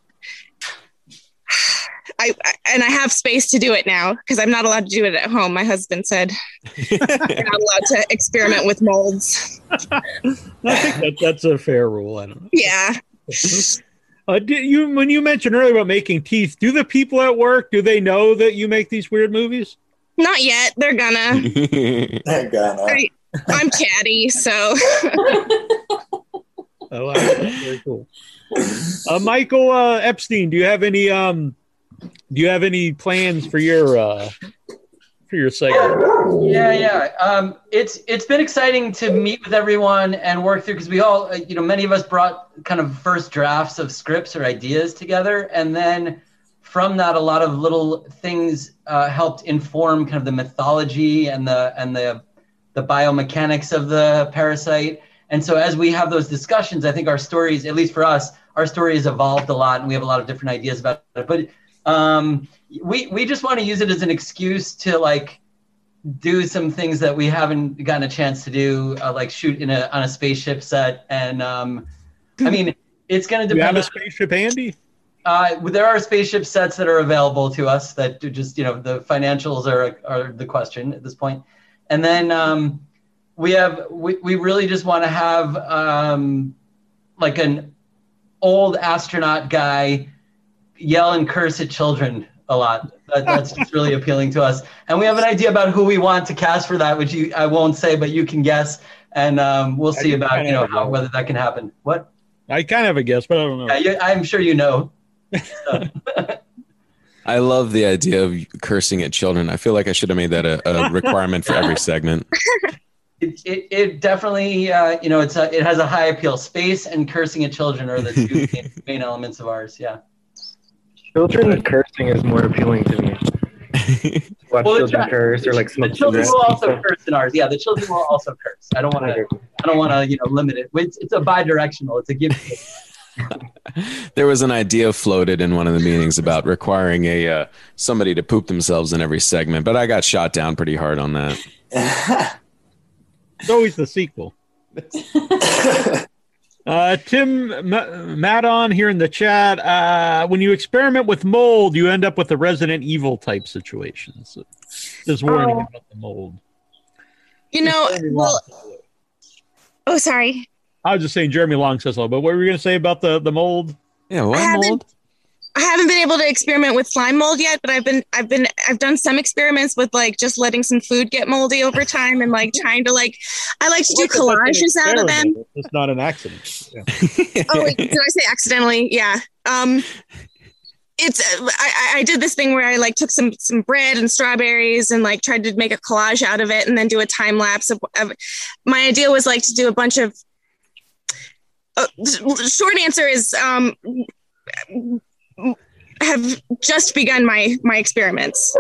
S8: I, and I have space to do it now because I'm not allowed to do it at home. My husband said I'm not allowed to experiment with molds.
S2: I think that, that's a fair rule. I don't know.
S8: Yeah.
S2: Uh, did you when you mentioned earlier about making teeth? Do the people at work do they know that you make these weird movies?
S8: Not yet. They're gonna.
S5: They're gonna.
S8: I, I'm chatty, so
S2: Oh, wow. very cool. Uh, Michael uh, Epstein, do you have any um, do you have any plans for your uh, for your segment?
S6: Yeah, yeah. Um, it's it's been exciting to meet with everyone and work through because we all, uh, you know, many of us brought kind of first drafts of scripts or ideas together, and then from that, a lot of little things uh, helped inform kind of the mythology and the and the the biomechanics of the parasite. And so as we have those discussions, I think our stories, at least for us, our story has evolved a lot, and we have a lot of different ideas about it. But um, we we just want to use it as an excuse to like do some things that we haven't gotten a chance to do, uh, like shoot in a on a spaceship set. And um, I mean, it's going to
S2: Do you have a spaceship Andy?
S6: Uh, there are spaceship sets that are available to us that just you know the financials are are the question at this point. point, and then um, we have we, we really just want to have um, like an old astronaut guy yell and curse at children a lot. That, that's just really appealing to us, and we have an idea about who we want to cast for that, which you I won't say, but you can guess, and um, we'll see about you know how, whether that can happen. What?
S2: I kind of have a guess, but I don't know.
S6: Yeah, you, I'm sure you know.
S4: I love the idea of cursing at children. I feel like I should have made that a, a requirement for every segment.
S6: It, it, it definitely, uh, you know, it's a, it has a high appeal. Space and cursing at children are the two main, main elements of ours. Yeah.
S9: Children cursing is more appealing to me. Watch
S6: Well,
S9: children
S6: chi-
S9: curse or like
S6: The children will also
S9: stuff.
S6: curse in ours. Yeah, the children will also curse. I don't want to. I don't want to, you know, limit it. It's, it's a bi-directional. It's a give.
S4: There was an idea floated in one of the meetings about requiring a uh, somebody to poop themselves in every segment, but I got shot down pretty hard on that.
S2: It's always the sequel. Uh, Tim M- Madon here in the chat. Uh, when you experiment with mold, you end up with a Resident Evil type situations. Just warning
S8: Oh.
S2: about the mold.
S8: you know. Well, oh, sorry.
S2: I was just saying Jeremy Long says so, but what were you going to say about the, the mold?
S4: Yeah,
S8: I
S4: what
S8: haven't-
S4: mold?
S8: I haven't been able to experiment with slime mold yet, but I've been I've been I've done some experiments with like just letting some food get moldy over time and like trying to like I like to do
S2: Look, it's like an
S8: collages out of them.
S2: It's not an accident. Yeah.
S8: oh wait, did I say accidentally? Yeah. Um it's I, I- I did this thing where I like took some some bread and strawberries and like tried to make a collage out of it and then do a time lapse of, of my idea was like to do a bunch of uh, short answer is um have just begun my my experiments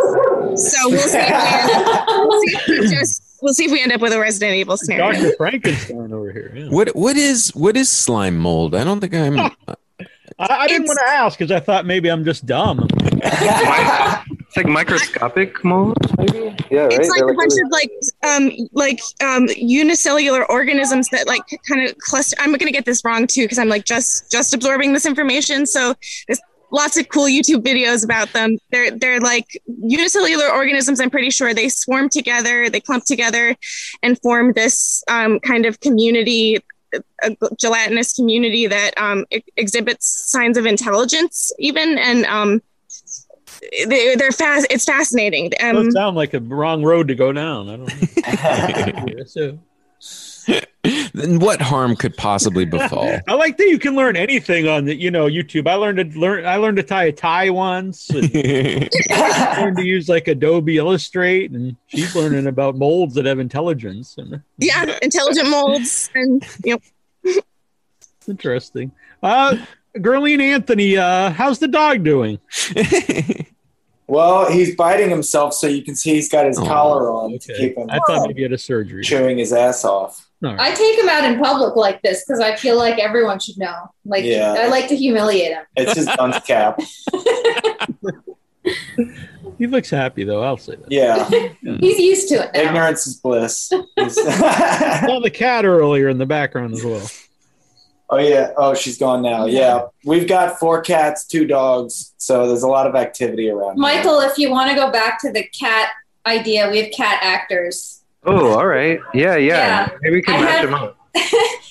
S8: so we'll see if we, we'll see if we just we'll see if we end up with a resident evil scenario
S2: Dr. Frankenstein over here. yeah.
S4: What what is what is slime mold? I don't think I'm.
S2: I, I didn't want to ask because I thought maybe I'm just dumb.
S9: It's like microscopic mold, maybe. Yeah, right.
S8: it's like
S9: They're
S8: a bunch
S9: really-
S8: of like um like um unicellular organisms that like kind of cluster i'm gonna get this wrong too because i'm like just just absorbing this information so there's lots of cool youtube videos about them they're they're like unicellular organisms i'm pretty sure they swarm together they clump together and form this um, kind of community a gelatinous community that um, e- exhibits signs of intelligence even and um, they, they're fast it's fascinating um,
S2: Doesn't sound like a wrong road to go down. I don't know. so,
S4: Then what harm could possibly befall?
S2: I like that you can learn anything on the you know YouTube. I learned to learn. I learned to tie a tie once. And I learned to use like Adobe Illustrate, and she's learning about molds that have intelligence. And
S8: yeah intelligent molds and you know
S2: interesting. Uh, Gerline Anthony, uh, how's the dog doing?
S5: well, he's biting himself, so you can see he's got his
S4: Oh,
S5: collar on to keep him
S2: I thought maybe he had a surgery.
S5: chewing his ass off.
S2: All right.
S7: I take him out in public like this because I feel like everyone should know. Like
S5: Yeah.
S7: I like to humiliate him.
S5: It's his dunce cap.
S2: He looks happy though. I'll say that.
S5: Yeah.
S7: He's used to it now.
S5: Ignorance is bliss. He's-
S2: Saw the cat earlier in the background as well.
S5: oh yeah. Oh, she's gone now. Yeah. We've got four cats, two dogs, so there's a lot of activity around. here.
S7: Michael, if you want to go back to the cat idea, we have cat actors.
S9: Oh, all right. Yeah, yeah.
S7: Yeah.
S9: Maybe we can
S7: I
S9: match
S7: have-
S9: them up.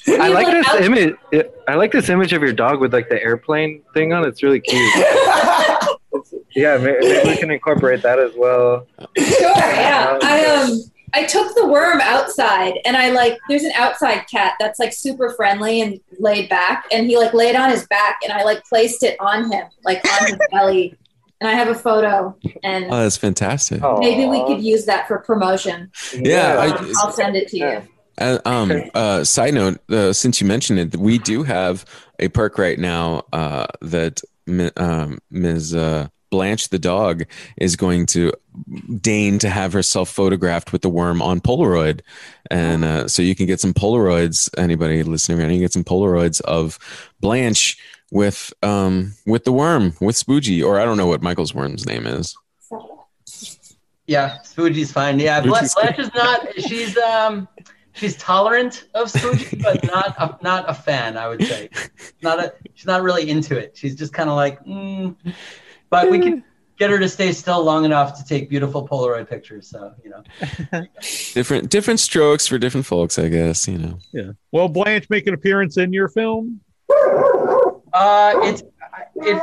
S9: I like this
S7: out-
S9: image. I like this image of your dog with like the airplane thing on. It's really cute. yeah, may- maybe we can incorporate that as well.
S7: Sure, yeah. I um I took the worm outside and I like there's an outside cat that's like super friendly and laid back and he like laid on his back and I like placed it on him, like on his belly. And I have a photo and
S4: Oh, that's fantastic.
S7: maybe we could use that for promotion.
S4: Yeah, I-
S7: Um, I'll send it to you.
S4: Uh, um, uh, side note, uh, since you mentioned it, we do have a perk right now uh, that um, Ms. Uh, Blanche the dog is going to deign to have herself photographed with the worm on Polaroid, and uh, so you can get some Polaroids. Anybody listening around, you can get some Polaroids of Blanche with um, with the worm with Spoogie, or I don't know what Michael's worm's name is.
S6: Yeah, Spoogee's fine. Yeah, Bla-
S4: Spoogie's
S6: Blanche is not. She's um, she's tolerant of Spoogie, but not a, not a fan. I would say, not a. She's not really into it. She's just kind of like, mm. but we can get her to stay still long enough to take beautiful Polaroid pictures. So you know,
S4: Different different strokes for different folks, I guess. You know.
S2: Yeah. Well, Blanche make an appearance in your film.
S6: Uh, it's it.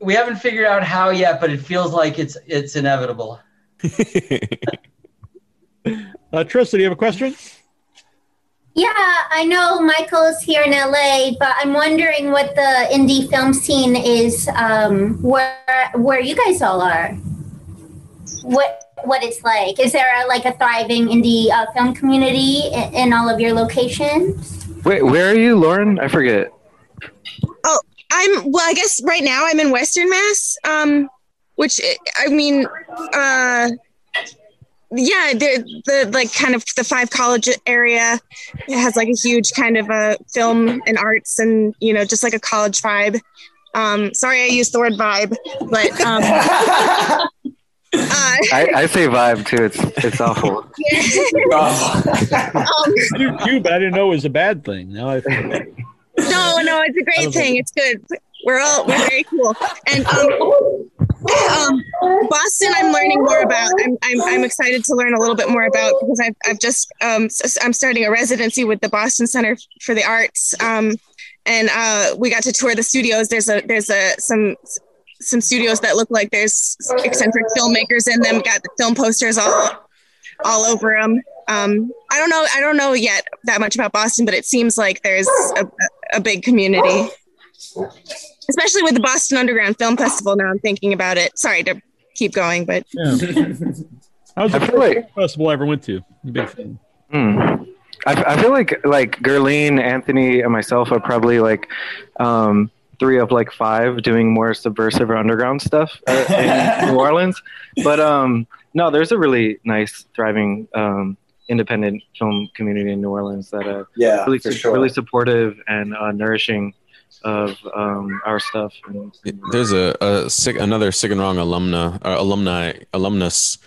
S6: We haven't figured out how yet, but it feels like it's it's inevitable.
S2: Uh, Trista, do you have a question?
S3: Yeah, I know Michael is here in LA, but I'm wondering what the indie film scene is um, where where you guys all are. What what it's like? Is there a, like a thriving indie uh, film community in, in all of your locations?
S9: Wait, where are you, Lauren? I forget.
S8: I'm well. I guess right now I'm in Western Mass. Um, which I mean, uh, yeah, the the like kind of the five college area it has like a huge kind of a film and arts and you know just like a college vibe. Um, sorry, I used the word vibe, but um, uh,
S9: I, I say vibe too. It's it's awful.
S8: um,
S2: You, you, but I didn't know it was a bad thing. Now I feel bad.
S8: No, no, it's a great thing. It's good. We're all we're very cool. And um, um, Boston, I'm learning more about. I'm, I'm I'm excited to learn a little bit more about because I've I've just um I'm starting a residency with the Boston Center for the Arts. Um, and uh, we got to tour the studios. There's a there's a some some studios that look like there's eccentric filmmakers in them. Got the film posters all all over them. Um, I don't know. I don't know yet that much about Boston, but it seems like there's a, a big community, especially with the Boston Underground Film Festival. Now I'm thinking about it. Sorry to keep going, but
S2: Yeah. How was the
S9: I
S2: first
S9: like-
S2: festival I ever went to? Big fan.
S9: Hmm. I, I feel like like Gerline, Anthony, and myself are probably like um, three of like five doing more subversive or underground stuff uh, in New Orleans. But um, no, there's a really nice, thriving um, independent film community in New Orleans that uh,
S5: Yeah,
S9: really su-
S5: sure.
S9: really supportive and uh, nourishing of um, our stuff. And,
S4: There's a, a sick, another sick and wrong alumna, uh, alumni, alumnus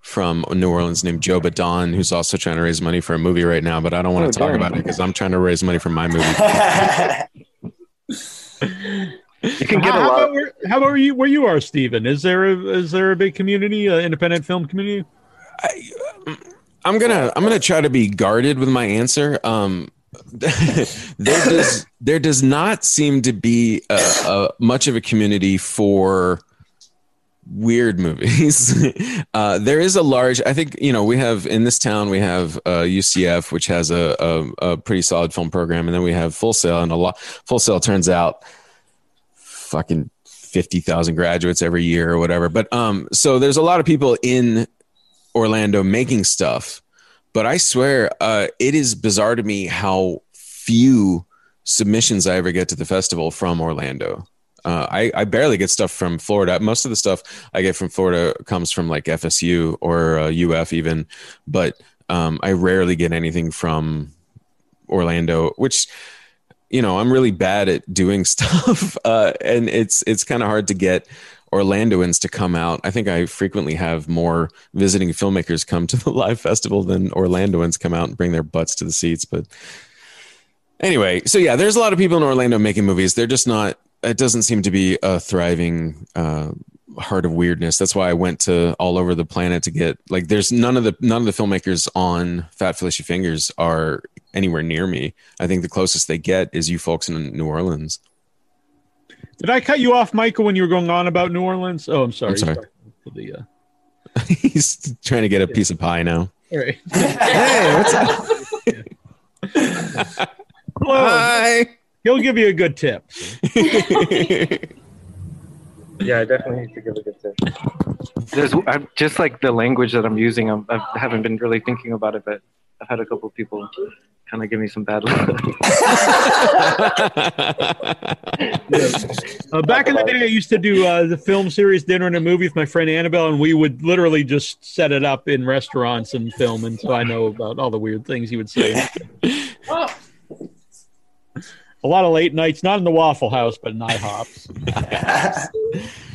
S4: from New Orleans named Joe Badon, who's also trying to raise money for a movie right now. But I don't want
S9: Oh,
S4: to talk
S9: darn.
S4: about it because I'm trying to raise money for my movie.
S9: you can get
S2: how,
S9: a
S2: how
S9: lot.
S2: about how about you where you are, Stephen? Is there a is there a big community, uh, independent film community?
S4: I'm gonna I'm gonna try to be guarded with my answer. Um, there does there does not seem to be a, a, much of a community for weird movies. uh, there is a large. I think you know we have in this town we have uh, UCF, which has a, a, a pretty solid film program, and then we have Full Sail, and a lot Full Sail turns out fucking fifty thousand graduates every year or whatever. But um, so there's a lot of people in Orlando making stuff, but I swear uh, it is bizarre to me how few submissions I ever get to the festival from Orlando. Uh, I, I barely get stuff from Florida. Most of the stuff I get from Florida comes from like FSU or uh, UF even, but um, I rarely get anything from Orlando, which you know I'm really bad at doing stuff, uh, and it's it's kind of hard to get Orlandoans to come out. I think I frequently have more visiting filmmakers come to the live festival than Orlandoans come out and bring their butts to the seats. But anyway, so yeah, there's a lot of people in Orlando making movies. They're just not. It doesn't seem to be a thriving uh, heart of weirdness. That's why I went to all over the planet to get like. There's none of the none of the filmmakers on Fat Fleshy Fingers are anywhere near me. I think the closest they get is you folks in New Orleans.
S2: Did I cut you off, Michael, when you were going on about New Orleans? Oh, I'm sorry.
S4: I'm sorry.
S2: For the, uh,
S4: He's trying to get a piece of pie now.
S2: all right.
S4: Hey, what's up?
S2: Hello.
S4: Hi.
S2: He'll give you a good tip.
S9: Yeah, I definitely need to give a good tip. There's I'm, just like the language that I'm using. I'm, I haven't been really thinking about it, but I've had a couple people kind of give me some bad looks.
S2: Uh, back in the day, I used to do uh, the film series Dinner and a Movie with my friend Annabelle, and we would literally just set it up in restaurants and film. And so I know about all the weird things he would say.
S7: Oh,
S2: A lot of late nights, not in the Waffle House, but in IHOPs.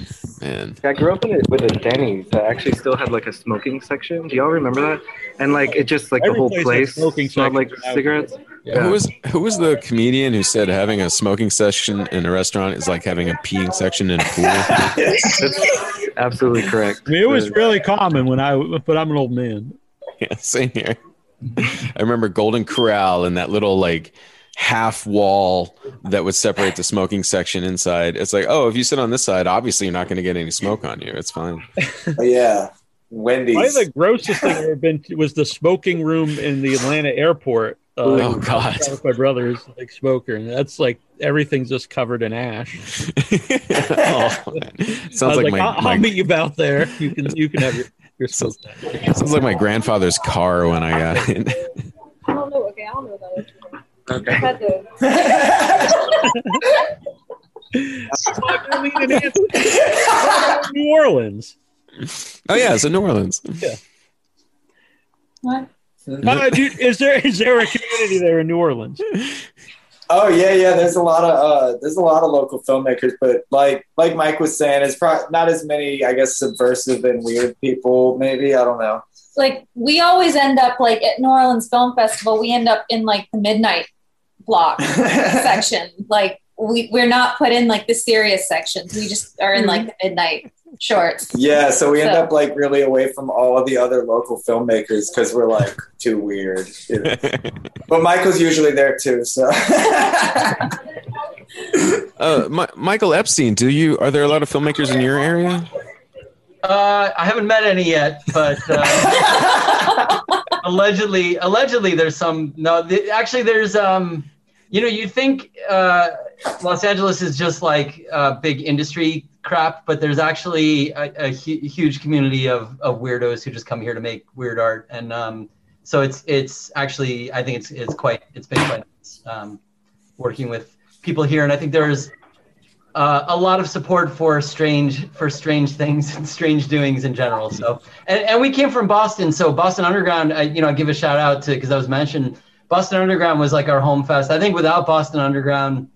S4: Man.
S9: I grew up in a, with a Denny's that actually still had like a smoking section. Do y'all remember that? And like it just like
S2: Every
S9: the whole
S2: place
S9: place
S2: smoking
S9: smelled like cigarettes.
S2: Yeah.
S4: Who was who was the comedian who said having a smoking section in a restaurant is like having a peeing section in a pool?
S9: Absolutely correct.
S2: I mean, it was really common when I, but I'm an old man.
S4: yeah, same here. I remember Golden Corral and that little like half wall that would separate the smoking section inside. It's like, oh, if you sit on this side, obviously you're not going to get any smoke on you. It's fine.
S5: Yeah, Wendy's.
S2: Probably the grossest thing I've ever been to was the smoking room in the Atlanta airport. Uh,
S4: Oh, God.
S2: My brother is a big smoker, and that's like everything's just covered in ash.
S4: oh, man.
S2: I
S4: Sounds
S2: was
S4: like, my,
S2: I'll,
S4: my
S2: I'll meet you out there. You can you can have your, your smoke.
S4: sounds like my grandfather's car when I got in.
S7: I don't know. Okay, I don't know about it. I
S9: Okay.
S2: New Orleans.
S4: Oh yeah, so New Orleans.
S7: What?
S2: Uh, dude, is there is there a community there in New Orleans?
S5: Oh yeah, yeah. There's a lot of uh, there's a lot of local filmmakers, but like like Mike was saying, it's pro- not as many, I guess, subversive and weird people. Maybe I don't know.
S7: Like we always end up like at New Orleans Film Festival. We end up in like the midnight block section. Like we we're not put in like the serious sections. We just are in like the midnight shorts.
S5: Yeah, so we end up like really away from all of the other local filmmakers because we're like too weird. you know. But Michael's usually there too, so
S4: Uh, Mi- Michael Epstein, do you? Are there a lot of filmmakers in your area?
S6: Uh, I haven't met any yet, but uh, allegedly, allegedly, there's some. No, actually, there's. Um, you know, you think uh, Los Angeles is just like uh, big industry crap, but there's actually a, a hu- huge community of, of weirdos who just come here to make weird art, and um, so it's it's actually I think it's it's quite it's been quite um, working with people here, and I think there's uh, a lot of support for strange for strange things and strange doings in general. So, and, and we came from Boston, so Boston Underground, I, you know, I give a shout out to because I was mentioned. Boston Underground was like our home fest. I think without Boston Underground,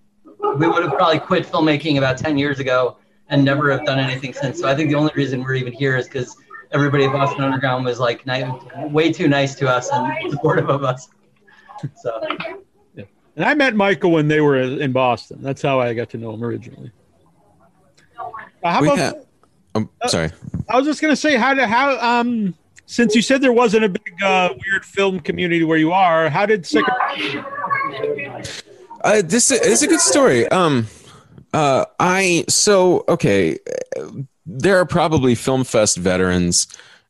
S6: we would have probably quit filmmaking about ten years ago and never have done anything since. So I think the only reason we're even here is because everybody at Boston Underground was like ni- way too nice to us and supportive of us. So.
S2: And I met Michael when they were in Boston. That's how I got to know him originally. Uh, how
S4: We
S2: about,
S4: have- I'm sorry.
S2: I was just gonna say how did how um since you said there wasn't a big uh, weird film community where you are, how did second
S4: Uh, this is a good story. Um, uh, I so okay. There are probably film fest veterans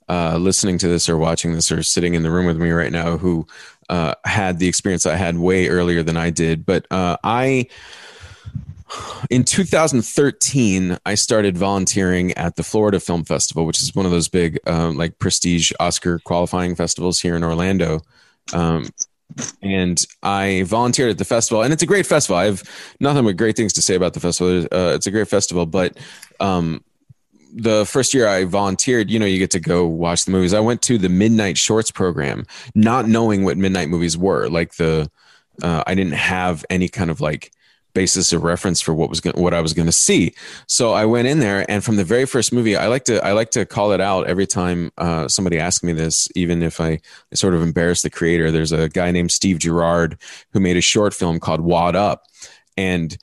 S4: uh, listening to this or watching this or sitting in the room with me right now who uh, had the experience I had way earlier than I did. But uh, I, in 2013, I started volunteering at the Florida Film Festival, which is one of those big, um, like prestige Oscar qualifying festivals here in Orlando. Um, and I volunteered at the festival, and it's a great festival. I have nothing but great things to say about the festival. Uh, it's a great festival, but um, the first year I volunteered, you know, you get to go watch the movies. I went to the Midnight Shorts program, not knowing what midnight movies were, like the uh, I didn't have any kind of like basis of reference for what was gonna, what I was going to see. So I went in there, and from the very first movie, I like to I like to call it out every time uh, somebody asks me this, even if I, sort of embarrass the creator. There's a guy named Steve Gerard who made a short film called Wad Up, and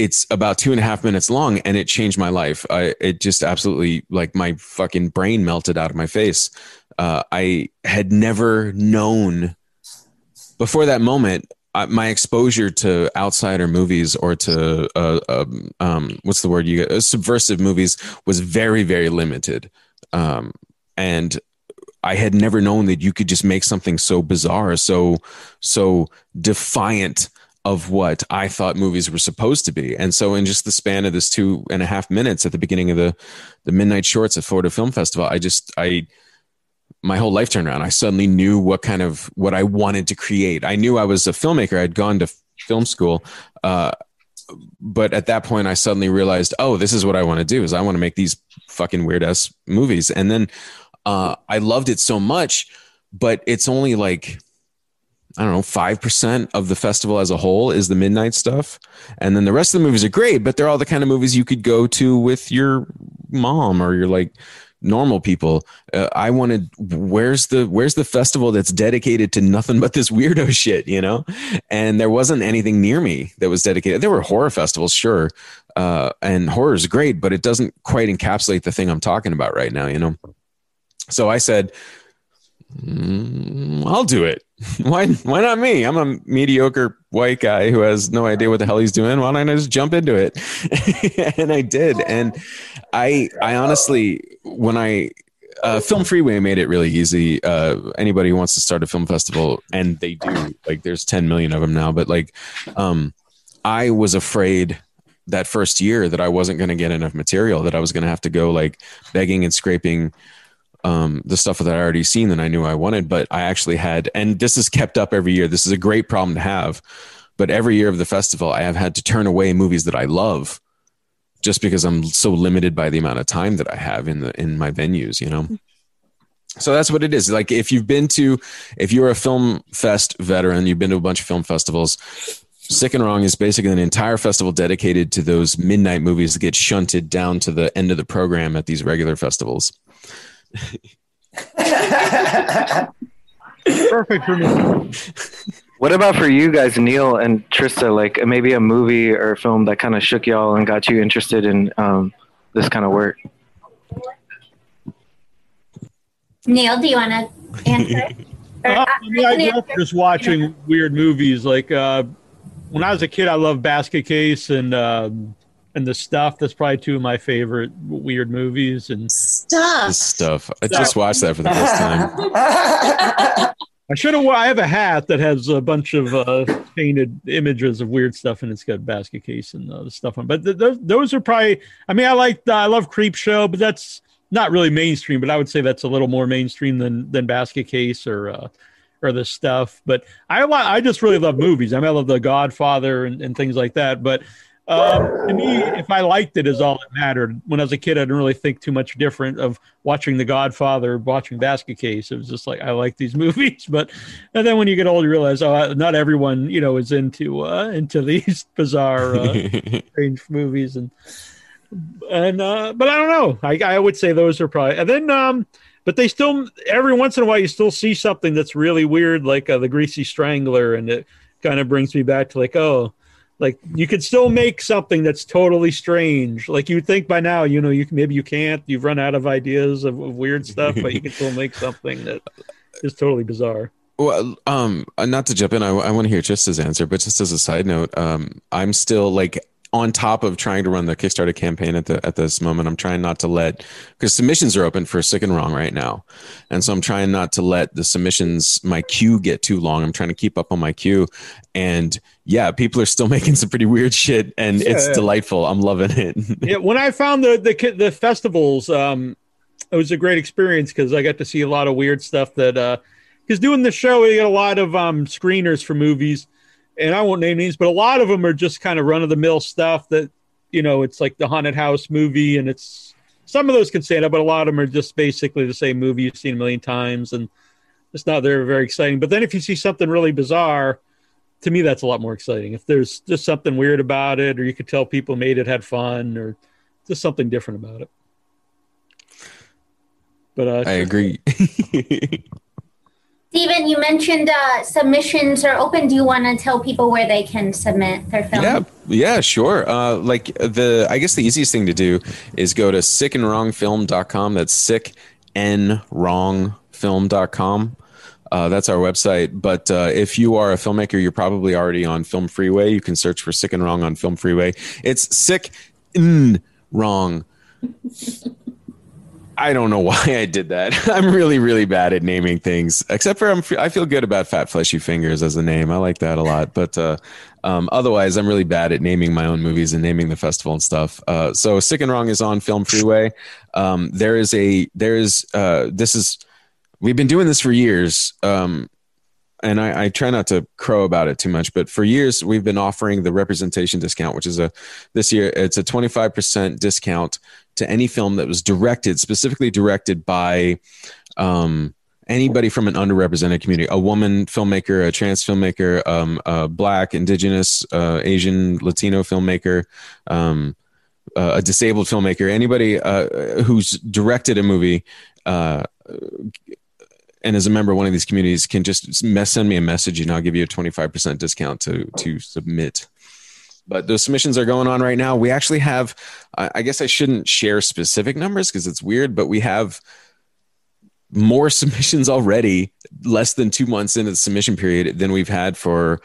S4: it's about two and a half minutes long, and it changed my life. I it just absolutely like my fucking brain melted out of my face. Uh, I had never known before that moment uh, my exposure to outsider movies or to uh, um, um, what's the word you get uh, subversive movies was very very limited um, and i had never known that you could just make something so bizarre so so defiant of what i thought movies were supposed to be and so in just the span of this two and a half minutes at the beginning of the the midnight shorts at florida film festival i just i my whole life turned around. I suddenly knew what kind of what I wanted to create. I knew I was a filmmaker. I'd gone to film school, uh, but at that point, I suddenly realized, oh, this is what I want to do. Is I want to make these fucking weird ass movies. And then uh, I loved it so much, but it's only like I don't know, 5% of the festival as a whole is the midnight stuff. And then the rest of the movies are great, but they're all the kind of movies you could go to with your mom or your like normal people. Uh, I wanted where's the where's the festival that's dedicated to nothing but this weirdo shit, you know? And there wasn't anything near me that was dedicated. There were horror festivals, sure. Uh, and horror is great, but it doesn't quite encapsulate the thing I'm talking about right now, you know? So I said, Mm, I'll do it. Why? Why not me? I'm a mediocre white guy who has no idea what the hell he's doing. Why don't I just jump into it? and I did. And I, I honestly, when I uh, Film Freeway made it really easy. Uh, anybody who wants to start a film festival, and they do. Like, there's 10 million of them now. But like, um, I was afraid that first year that I wasn't going to get enough material. That I was going to have to go like begging and scraping um, the stuff that I already seen that I knew I wanted, but I actually had, and this is kept up every year. This is a great problem to have, but every year of the festival, I have had to turn away movies that I love, just because I'm so limited by the amount of time that I have in the in my venues. You know, so that's what it is. Like if you've been to, if you're a film fest veteran, you've been to a bunch of film festivals. Sick and Wrong is basically an entire festival dedicated to those midnight movies that get shunted down to the end of the program at these regular festivals.
S2: Perfect for me.
S9: What about for you guys, Neil and Trista? Like maybe a movie or a film that kind of shook y'all and got you interested in um, this kind of work.
S3: Neil, do you want to answer? Or,
S2: Uh,
S3: uh,
S2: I mean, I grew up just watching weird movies. Like uh, when I was a kid, I loved Basket Case and um, and the stuff. That's probably two of my favorite weird movies. And
S8: Stuff.
S4: This stuff. I just watched that for the first time.
S2: I should have. I have a hat that has a bunch of uh, painted images of weird stuff, and it's got Basket Case and uh, the stuff on. But th- those those are probably. I mean, I like I love Creepshow, but that's not really mainstream. But I would say that's a little more mainstream than than Basket Case or uh, or the stuff. But I li- I just really love movies. I mean, I love The Godfather and, and things like that. But um, to me, if I liked it, is all that mattered. When I was a kid, I didn't really think too much different of watching The Godfather, watching Basket Case. It was just like I like these movies, but and then when you get old, you realize oh, not everyone you know is into uh, into these bizarre, uh, strange movies and and uh, but I don't know. I I would say those are probably and then um. But they still, every once in a while, you still see something that's really weird, like uh, the Greasy Strangler, and it kind of brings me back to like, oh, like you could still make something that's totally strange. Like you'd think by now, you know, you maybe you can't. You've run out of ideas of, of weird stuff, but you can still make something that is totally bizarre.
S4: Well, um, uh, not to jump in, I, want to hear Trista's answer, but just as a side note, um, I'm still like on top of trying to run the Kickstarter campaign at the at this moment. I'm trying not to let because submissions are open for Sick and Wrong right now, and so I'm trying not to let the submissions my queue get too long. I'm trying to keep up on my queue, and yeah, people are still making some pretty weird shit, and
S2: Yeah,
S4: it's
S2: yeah.
S4: delightful. I'm loving it.
S2: yeah, when I found the the the festivals, um, it was a great experience because I got to see a lot of weird stuff. That because doing the show, we get a lot of um, screeners for movies, and I won't name names, but a lot of them are just kind of run of the mill stuff that you know it's like the haunted house movie, and it's some of those can stand up, but a lot of them are just basically the same movie you've seen a million times, and it's not very very exciting. But then if you see something really bizarre. to me that's a lot more exciting. If there's just something weird about it, or you could tell people made it, had fun, or just something different about it. But uh,
S4: I agree.
S3: Steven, you mentioned uh, submissions are open. Do you want to tell people where they can submit their film?
S4: Yeah, yeah, sure. Uh, like the, I guess the easiest thing to do is go to sickandwrongfilm.com. That's sick and wrongfilm.com. Uh, that's our website. But uh, if you are a filmmaker, you're probably already on Film Freeway. You can search for Sick and Wrong on Film Freeway. It's sick and wrong. I don't know why I did that. I'm really, really bad at naming things. Except for I'm, I feel good about Fat Fleshy Fingers as a name. I like that a lot. But uh, um, otherwise, I'm really bad at naming my own movies and naming the festival and stuff. Uh, so Sick and Wrong is on Film Freeway. Um, there is a there is uh, this is we've been doing this for years. Um, and I, I try not to crow about it too much, but for years we've been offering the representation discount, which is a this year it's a 25% discount to any film that was directed specifically directed by um, anybody from an underrepresented community a woman filmmaker a trans filmmaker um, a black indigenous uh, asian latino filmmaker um, uh, a disabled filmmaker anybody uh, who's directed a movie uh, and as a member of one of these communities can just send me a message and I'll give you a 25% discount to to submit. But those submissions are going on right now. We actually have I guess I shouldn't share specific numbers because it's weird, but we have more submissions already less than 2 months into the submission period than we've had for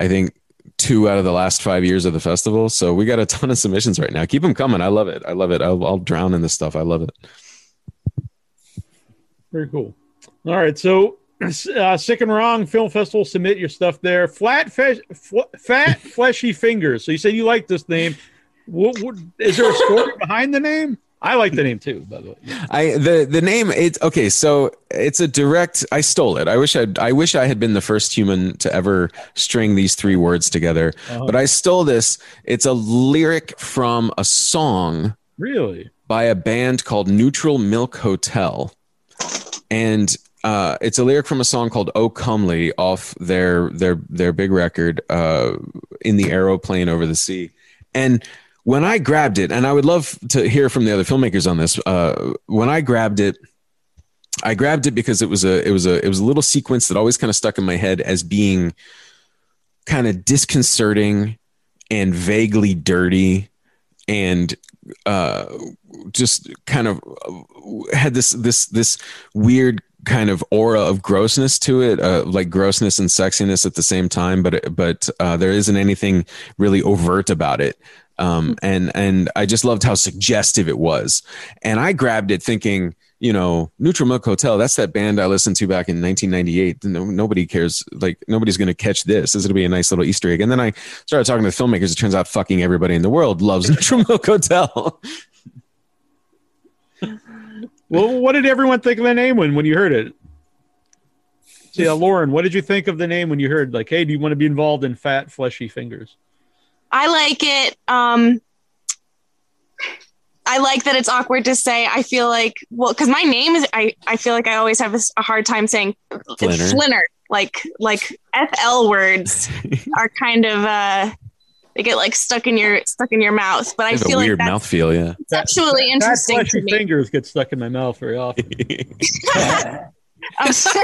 S4: I think two out of the last 5 years of the festival. So we got a ton of submissions right now. Keep them coming. I love it. I love it. I'll, I'll drown in this stuff. I love it.
S2: Very cool. All right, so uh, Sick and Wrong Film Festival, submit your stuff there. Flat, fe- fl- fat, fleshy fingers. So you said you like this name. What, what, is there a story behind the name? I like the name too, by the way.
S4: I the the name it's okay. So it's a direct. I stole it. I wish I I wish I had been the first human to ever string these three words together.
S2: Uh-huh.
S4: But I stole this. It's a lyric from a song
S2: Really?
S4: by a band called Neutral Milk Hotel, and uh, it's a lyric from a song called "Oh Comely" off their their their big record, uh, "In the Aeroplane Over the Sea," and when I grabbed it, and I would love to hear from the other filmmakers on this. Uh, when I grabbed it, I grabbed it because it was a it was a it was a little sequence that always kind of stuck in my head as being kind of disconcerting and vaguely dirty and uh, just kind of had this this this weird kind of aura of grossness to it, uh, like grossness and sexiness at the same time. But but uh, there isn't anything really overt about it. Um, and and I just loved how suggestive it was. And I grabbed it thinking, you know, Neutral Milk Hotel. That's that band I listened to back in 1998. No, nobody cares. Like nobody's going to catch this. This is going to be a nice little Easter egg. And then I started talking to the filmmakers. It turns out fucking everybody in the world loves Neutral Milk Hotel.
S2: Well, what did everyone think of the name when when you heard it? So, yeah, Lauren, what did you think of the name when you heard like, hey, do you want to be involved in fat, fleshy fingers?
S8: I like it. Um, I like that it's awkward to say. I feel like, well, because my name is, I, I feel like I always have this, a hard time saying
S4: Flinner.
S8: Flinner. Like, like FL words are kind of, uh, they get like stuck in your stuck in your mouth. But I feel
S4: a
S8: like
S4: weird
S8: that's
S4: mouthfeel. Yeah.
S8: conceptually
S2: Fat,
S8: interesting
S2: fleshy
S8: to me.
S2: fingers get stuck in my mouth very often.
S8: I'm so-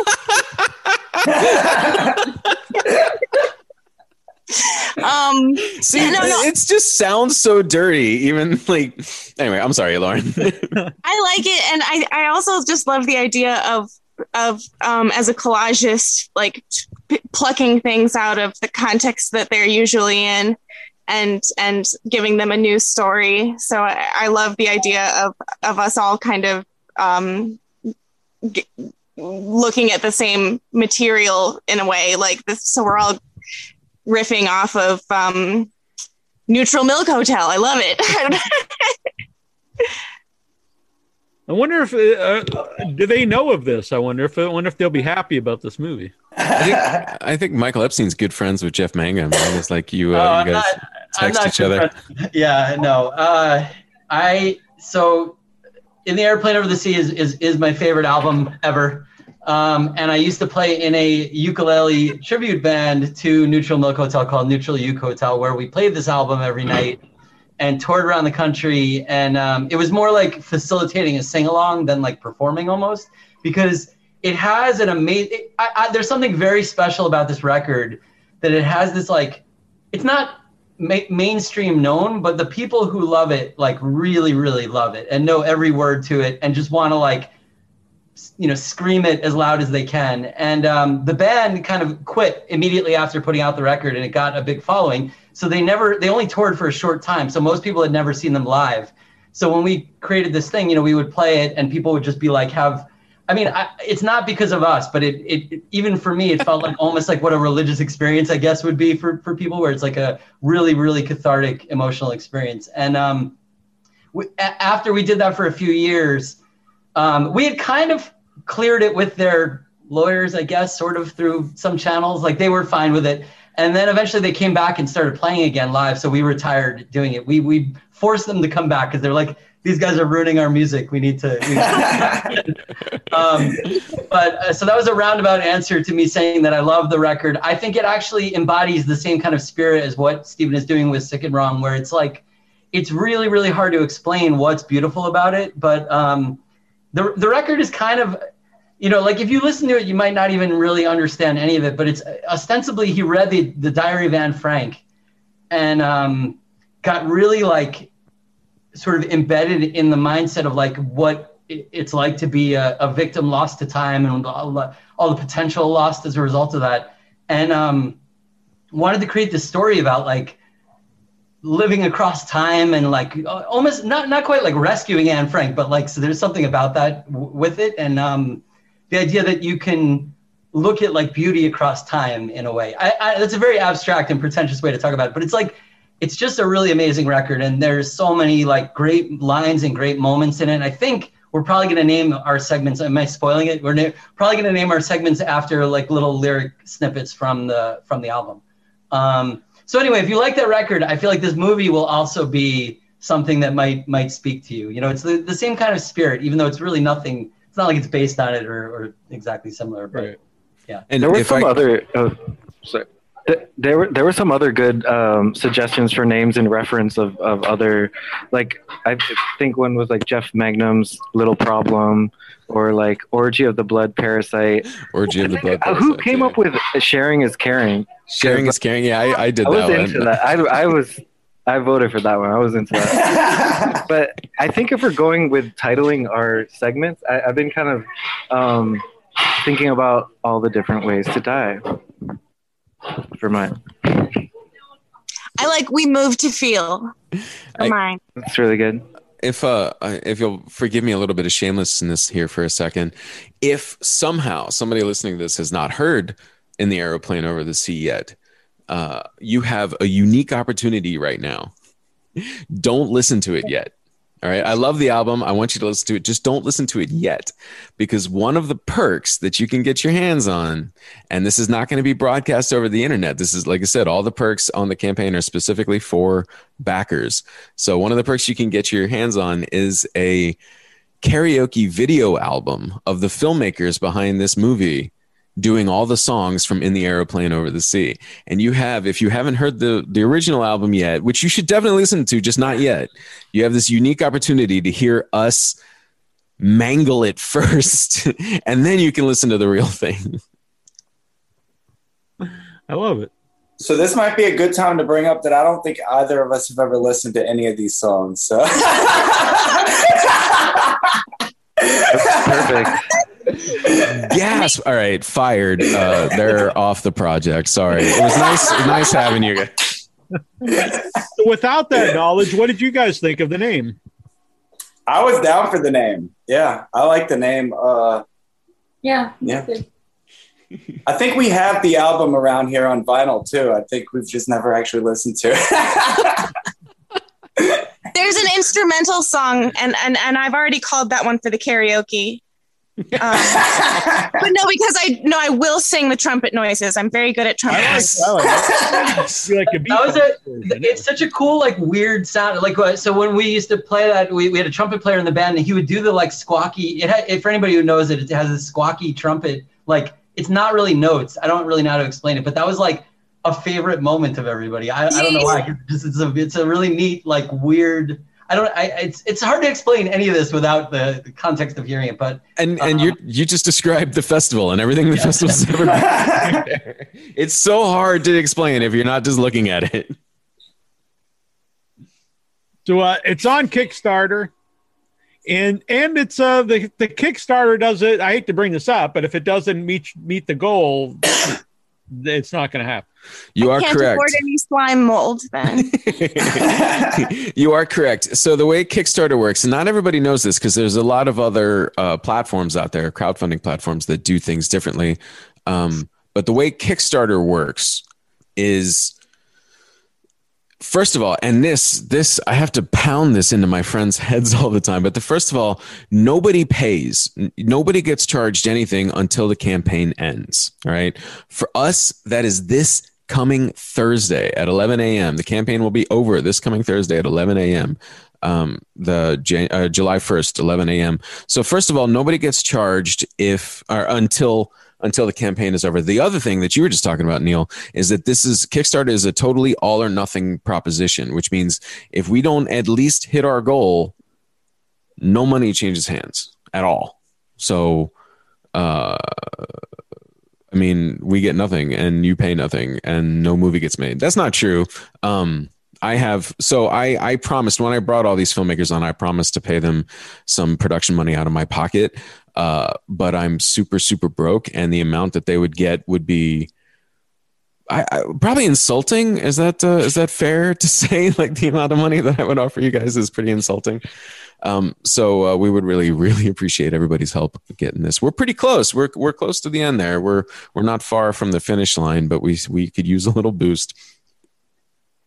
S8: um,
S4: See,
S8: Yeah, no, no.
S4: it just sounds so dirty. Even like, anyway, I'm sorry, Lauren.
S8: I like it, and I I also just love the idea of of um as a collagist like p- plucking things out of the context that they're usually in and and giving them a new story. So i, I love the idea of of us all kind of um g- looking at the same material in a way like this so we're all riffing off of um neutral milk hotel. I love it
S2: I wonder if uh, uh, do they know of this? I wonder if I wonder if they'll be happy about this movie.
S4: I think, I think Michael Epstein's good friends with Jeff Mangum. Man. It's like you,
S6: Oh,
S4: uh,
S6: I'm
S4: you guys
S6: not-
S4: text each other.
S6: friends. Yeah, no. Uh, I so in the airplane over the sea is is, is my favorite album ever. Um, and I used to play in a ukulele tribute band to Neutral Milk Hotel called Neutral Uke Hotel, where we played this album every night and toured around the country. And um, it was more like facilitating a sing along than like performing almost because it has an amazing. There's something very special about this record that it has this like. It's not ma- mainstream known, but the people who love it like really, really love it and know every word to it and just want to like you know scream it as loud as they can. And um, the band kind of quit immediately after putting out the record and it got a big following. So they never they only toured for a short time. So most people had never seen them live. So when we created this thing you know we would play it and people would just be like have i mean I, it's not because of us but it, it it- even for me it felt like almost like what a religious experience i guess would be for for people where it's like a really really cathartic emotional experience. And um we, a- after we did that for a few years um, we had kind of cleared it with their lawyers, I guess, sort of through some channels. Like they were fine with it. And then eventually they came back and started playing again live. So we retired doing it. We we forced them to come back because they're like, these guys are ruining our music. We need to. We need to. um, but uh, so that was a roundabout answer to me saying that I love the record. I think it actually embodies the same kind of spirit as what Steven is doing with Sick and Wrong, where it's like, it's really really hard to explain what's beautiful about it, but. Um, the the record is kind of you know like if you listen to it you might not even really understand any of it but it's ostensibly he read the the diary of anne frank and um, got really like sort of embedded in the mindset of like what it's like to be a, a victim lost to time and all the, all the potential lost as a result of that. And um, wanted to create this story about like living across time and like uh, almost not not quite like rescuing Anne Frank, but like so there's something about that w- with it, and um, the idea that you can look at like beauty across time in a way. I, I, that's a very abstract and pretentious way to talk about it, but it's like it's just a really amazing record, and there's so many like great lines and great moments in it. And I think we're probably going to name our segments. Am I spoiling it? We're na- probably going to name our segments after like little lyric snippets from the from the album. Um, so anyway, if you like that record, I feel like this movie will also be something that might might speak to you. You know, it's the, the same kind of spirit, even though it's really nothing. It's not like it's based on it or, or exactly similar. But yeah,
S4: And
S9: there were some
S4: I-
S9: other. Oh, sorry. Th- There were there were some other good um, suggestions for names in reference of, of other, like I think one was like Jeff Mangum's Little Problem, or like Orgy of the Blood Parasite.
S4: Orgy of the Blood
S9: Uh, Who came
S4: yeah.
S9: up with Sharing is Caring?
S4: Sharing is caring. Yeah, I, I did
S9: I was
S4: that
S9: into that. I, I was I voted for that one. I was into that. but I think if we're going with titling our segments, I, I've been kind of um, thinking about all the different ways to die. For mine,
S8: I like we move to feel. For
S4: I-
S8: mine.
S9: that's really good.
S4: if uh if you'll forgive me a little bit of shamelessness here for a second if somehow somebody listening to this has not heard in the aeroplane over the sea yet uh you have a unique opportunity right now don't listen to it yet all right? I love the album. I want you to listen to it. Just don't listen to it yet because one of the perks that you can get your hands on and this is not going to be broadcast over the internet. This is like i said all the perks on the campaign are specifically for backers. So one of the perks you can get your hands on is a karaoke video album of the filmmakers behind this movie doing all the songs from In the Aeroplane Over the Sea. And you have, if you haven't heard the the original album yet, which you should definitely listen to, just not yet, you have this unique opportunity to hear us mangle it first, and then you can listen to the real thing.
S2: I love it.
S5: So this might be a good time to bring up that I don't think either of us have ever listened to any of these songs. So
S9: Perfect.
S4: Yes. All right. Fired. Uh, they're off the project. Sorry. It was nice. Nice having you.
S2: So without that knowledge, what did you guys think of the name?
S5: I was down for the name. Yeah, I like the name. Uh,
S7: Yeah.
S5: Yeah. I think we have the album around here on vinyl too. I think we've just never actually listened to it.
S8: There's an instrumental song, and and and I've already called that one for the karaoke. Um, but no, because I no, I will sing the trumpet noises. I'm very good at trumpet.
S2: I like,
S8: noises.
S2: I like that. Like a
S6: That was
S2: beatbox
S6: a. It's such a cool, like, weird sound. Like, uh, so when we used to play that, we, we had a trumpet player in the band, and he would do the like squawky. It had, if for anybody who knows it, it has a squawky trumpet. Like, it's not really notes. I don't really know how to explain it, but that was like a favorite moment of everybody. I, I don't know why. 'cause It's, it's a it's a really neat, like, weird. I don't. I, it's it's hard to explain any of this without the, the context of hearing it. But
S4: And and you you just described the festival and everything the festival's ever been. It's so hard to explain if you're not just looking at it.
S2: So uh, it's on Kickstarter, and and it's uh the the Kickstarter does it. I hate to bring this up, but if it doesn't meet meet the goal, it's not going to happen.
S4: You are
S8: Can't
S4: correct.
S8: afford any slime mold then.
S4: you are correct. So the way Kickstarter works, and not everybody knows this because there's a lot of other uh, platforms out there, crowdfunding platforms that do things differently. Um, but the way Kickstarter works is, first of all, and this this I have to pound this into my friends' heads all the time. But the first of all, nobody pays, nobody gets charged anything until the campaign ends. All right, for us, that is this coming Thursday at 11 a.m. The campaign will be over this coming Thursday at 11 a.m. Um, the uh, July 1st, 11 a.m. So first of all, nobody gets charged if or until until the campaign is over. The other thing that you were just talking about, Neil, is that this is Kickstarter is a totally all or nothing proposition, which means if we don't at least hit our goal, no money changes hands at all. So, uh, I mean, we get nothing and you pay nothing and no movie gets made. That's not true. Um, I have so I I promised when I brought all these filmmakers on, I promised to pay them some production money out of my pocket. Uh, but I'm super super broke, and the amount that they would get would be. I, I probably insulting. Is that uh, is that fair to say? Like the amount of money that I would offer you guys is pretty insulting. Um, so uh, we would really, really appreciate everybody's help getting this. We're pretty close. We're we're close to the end there. We're we're not far from the finish line, but we we could use a little boost.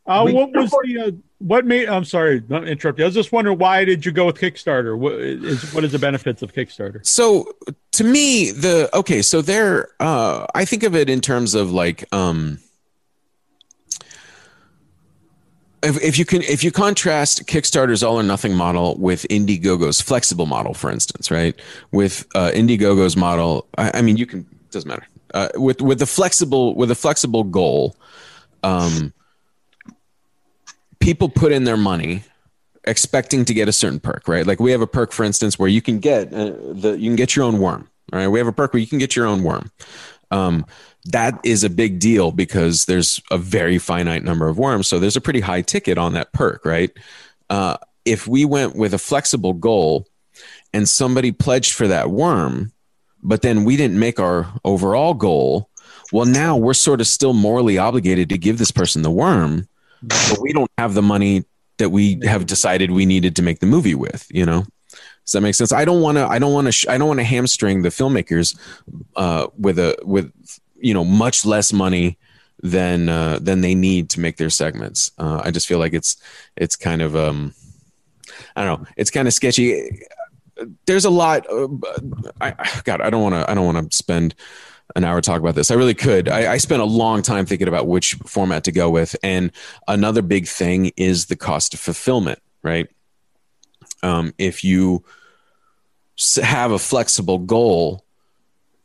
S2: Uh,
S6: We-
S2: what was the uh, what made? I'm sorry, not to interrupt you. I was just wondering why did you go with Kickstarter? What is what is the benefits of Kickstarter?
S4: So to me, the okay, so there, uh, I think of it in terms of like, um, if, if you can, if you contrast Kickstarter's all or nothing model with Indiegogo's flexible model, for instance, right? With uh, Indiegogo's model, I, I mean, you can doesn't matter. Uh, with with the flexible with a flexible goal, um, people put in their money expecting to get a certain perk, right? Like we have a perk, for instance, where you can get uh, the you can get your own worm. All right, we have a perk where you can get your own worm. Um, that is a big deal because there's a very finite number of worms, so there's a pretty high ticket on that perk, right? Uh, if we went with a flexible goal and somebody pledged for that worm, but then we didn't make our overall goal, well, now we're sort of still morally obligated to give this person the worm, but we don't have the money that we have decided we needed to make the movie with you know does that make sense i don't want to i don't want to sh- i don't want to hamstring the filmmakers uh, with a with you know much less money than uh, than they need to make their segments uh, i just feel like it's it's kind of um i don't know it's kind of sketchy there's a lot uh, I, god i don't want to i don't want to spend an hour talk about this. I really could. I, I spent a long time thinking about which format to go with. And another big thing is the cost of fulfillment, right? Um, if you have a flexible goal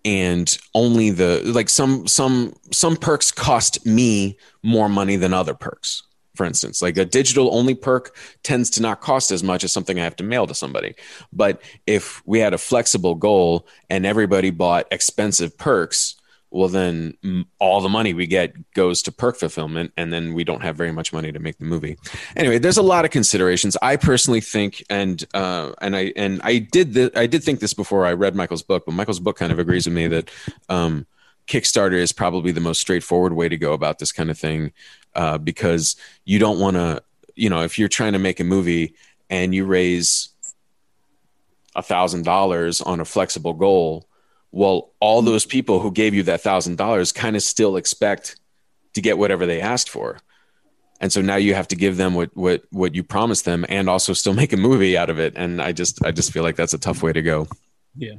S4: and only the like some some some perks cost me more money than other perks for instance. Like a digital only perk tends to not cost as much as something i have to mail to somebody. But if we had a flexible goal and everybody bought expensive perks well then all the money we get goes to perk fulfillment and then we don't have very much money to make the movie. Anyway there's a lot of considerations. I personally think and uh, and i and i did the, i did think this before i read michael's book but michael's book kind of agrees with me that um, kickstarter is probably the most straightforward way to go about this kind of thing uh, because you don't want to you know if you're trying to make a movie and you raise a thousand dollars on a flexible goal well all those people who gave you that thousand dollars kind of still expect to get whatever they asked for and so now you have to give them what what what you promised them and also still make a movie out of it and i just i just feel like that's a tough way to go
S2: Yeah.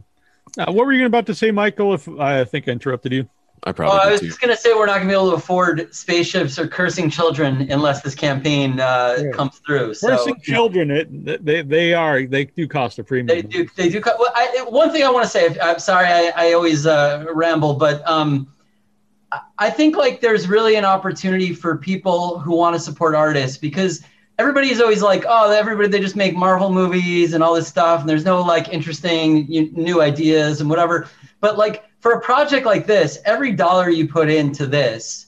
S2: Uh, what were you about to say, Michael? If I think I interrupted you.
S4: I probably
S6: I was
S4: too.
S6: just gonna say we're not gonna be able to afford spaceships or cursing children unless this campaign uh,
S2: Yeah.
S6: comes through. So
S2: Nursing children, it they they are they do cost a premium.
S6: They do. They do. co- Well, I, one thing I want to say. I'm sorry, I, I always uh, ramble, but um, I- I think like there's really an opportunity for people who want to support artists because everybody's always like, oh, everybody they just make Marvel movies and all this stuff, and there's no like interesting you, new ideas and whatever. But like for a project like this, every dollar you put into this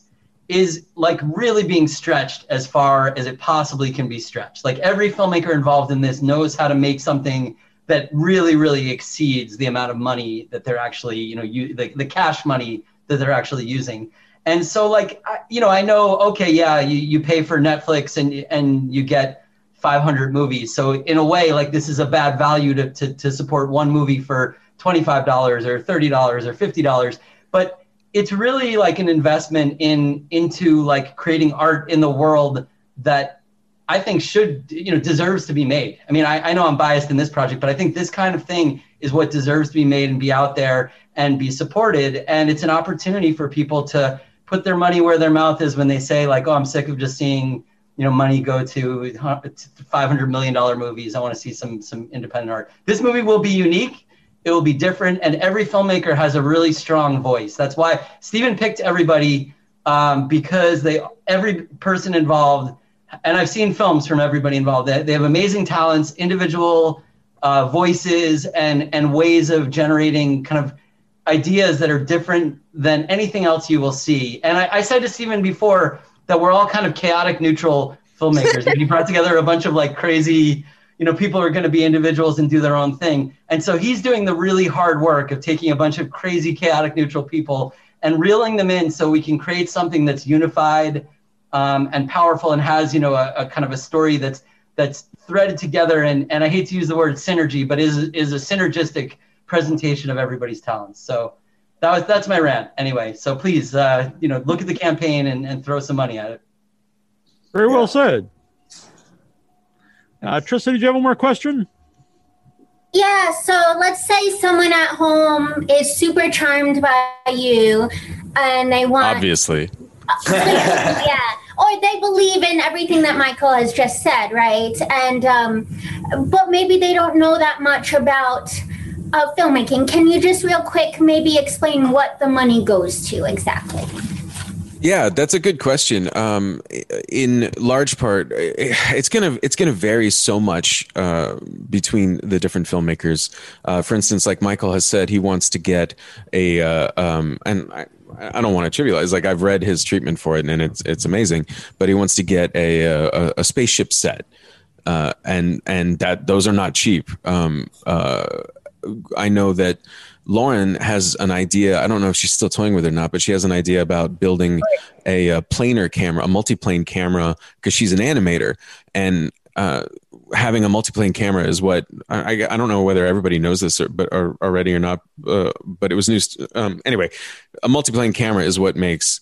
S6: is like really being stretched as far as it possibly can be stretched. Like every filmmaker involved in this knows how to make something that really, really exceeds the amount of money that they're actually, you know, you the, the cash money that they're actually using. And so, like, I, you know, I know, okay, yeah, you, you pay for Netflix and and you get 500 movies. So in a way, like, this is a bad value to to, to support one movie for $25 or $30 or $50. But it's really like an investment in into like creating art in the world that I think should you know deserves to be made. I mean, I, I know I'm biased in this project, but I think this kind of thing is what deserves to be made and be out there and be supported. And it's an opportunity for people to put their money where their mouth is when they say like, "Oh, I'm sick of just seeing you know money go to 500 million dollar movies. I want to see some some independent art." This movie will be unique. It will be different, and every filmmaker has a really strong voice. That's why Steven picked everybody um, because they every person involved and I've seen films from everybody involved. They, they have amazing talents, individual uh, voices, and and ways of generating kind of ideas that are different than anything else you will see. And I, I said to Stephen before that we're all kind of chaotic, neutral filmmakers. and he brought together a bunch of like crazy, you know, people are going to be individuals and do their own thing. And so he's doing the really hard work of taking a bunch of crazy, chaotic, neutral people and reeling them in so we can create something that's unified um, and powerful and has you know a, a kind of a story that's that's threaded together and and I hate to use the word synergy, but is is a synergistic presentation of everybody's talents. So that was that's my rant anyway. So please uh, you know look at the campaign and, and throw some money at it.
S2: Very well said. Uh, Trista, did you have one more question?
S3: Yeah, so let's say someone at home is super charmed by you and they want
S4: Obviously.
S3: yeah or they believe in everything that michael has just said right and um, but maybe they don't know that much about uh, filmmaking can you just real quick maybe explain what the money goes to exactly
S4: Yeah, that's a good question. Um, in large part, it's gonna it's gonna vary so much uh, between the different filmmakers. Uh, for instance, like Michael has said, he wants to get a uh, um, and I, I don't want to trivialize. Like I've read his treatment for it, and it's it's amazing. But he wants to get a a, a spaceship set, uh, and and that those are not cheap. Um, uh, I know that Lauren has an idea. I don't know if she's still toying with it or not, but she has an idea about building a, a planar camera, a multiplane camera, because she's an animator, and uh, having a multiplane camera is what I, I don't know whether everybody knows this or, but or, already or not. Uh, but it was news. Um, anyway, a multiplane camera is what makes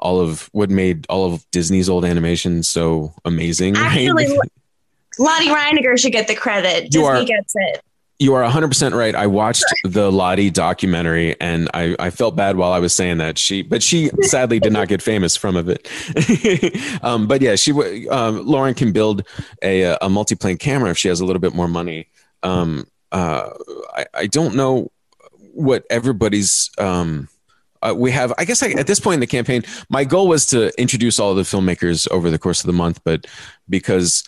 S4: all of what made all of Disney's old animation so amazing. right?
S8: Actually, Lotte Reiniger should get the credit.
S4: You
S8: Disney
S4: are-
S8: gets it.
S4: You are 100% right. I watched the Lotte documentary and I, I felt bad while I was saying that. She, but she sadly did not get famous from of it. um, but yeah, she, um, Lauren can build a, a multi-plane camera if she has a little bit more money. Um, uh, I, I don't know what everybody's, um, uh, we have, I guess I, at this point in the campaign, my goal was to introduce all the filmmakers over the course of the month, but because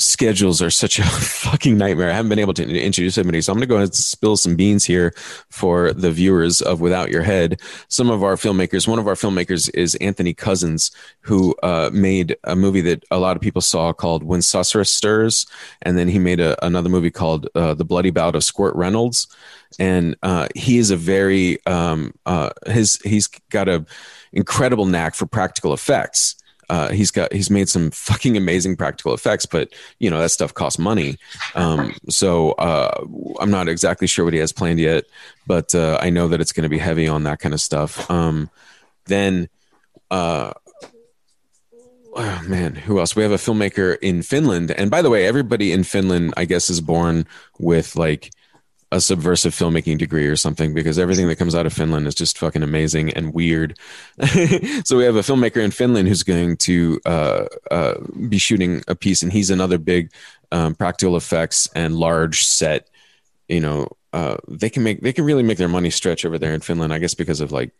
S4: schedules are such a fucking nightmare. I haven't been able to introduce anybody. So I'm going to go and spill some beans here for the viewers of Without Your Head. Some of our filmmakers, one of our filmmakers is Anthony Cousins, who uh, made a movie that a lot of people saw called When Susurrus Stirs. And then he made a, another movie called uh, The Bloody Bout of Squirt Reynolds. And uh, he is a very, um, uh, his, he's got a incredible knack for practical effects uh, he's got he's made some fucking amazing practical effects, but you know that stuff costs money. Um, so uh, I'm not exactly sure what he has planned yet, but uh, I know that it's going to be heavy on that kind of stuff. Um, then, uh, oh man, who else? We have a filmmaker in Finland, and by the way, everybody in Finland, I guess, is born with like a subversive filmmaking degree or something because everything that comes out of Finland is just fucking amazing and weird. so we have a filmmaker in Finland who's going to uh, uh, be shooting a piece, and he's another big um, practical effects and large set. You know, uh, they can make they can really make their money stretch over there in Finland. I guess because of like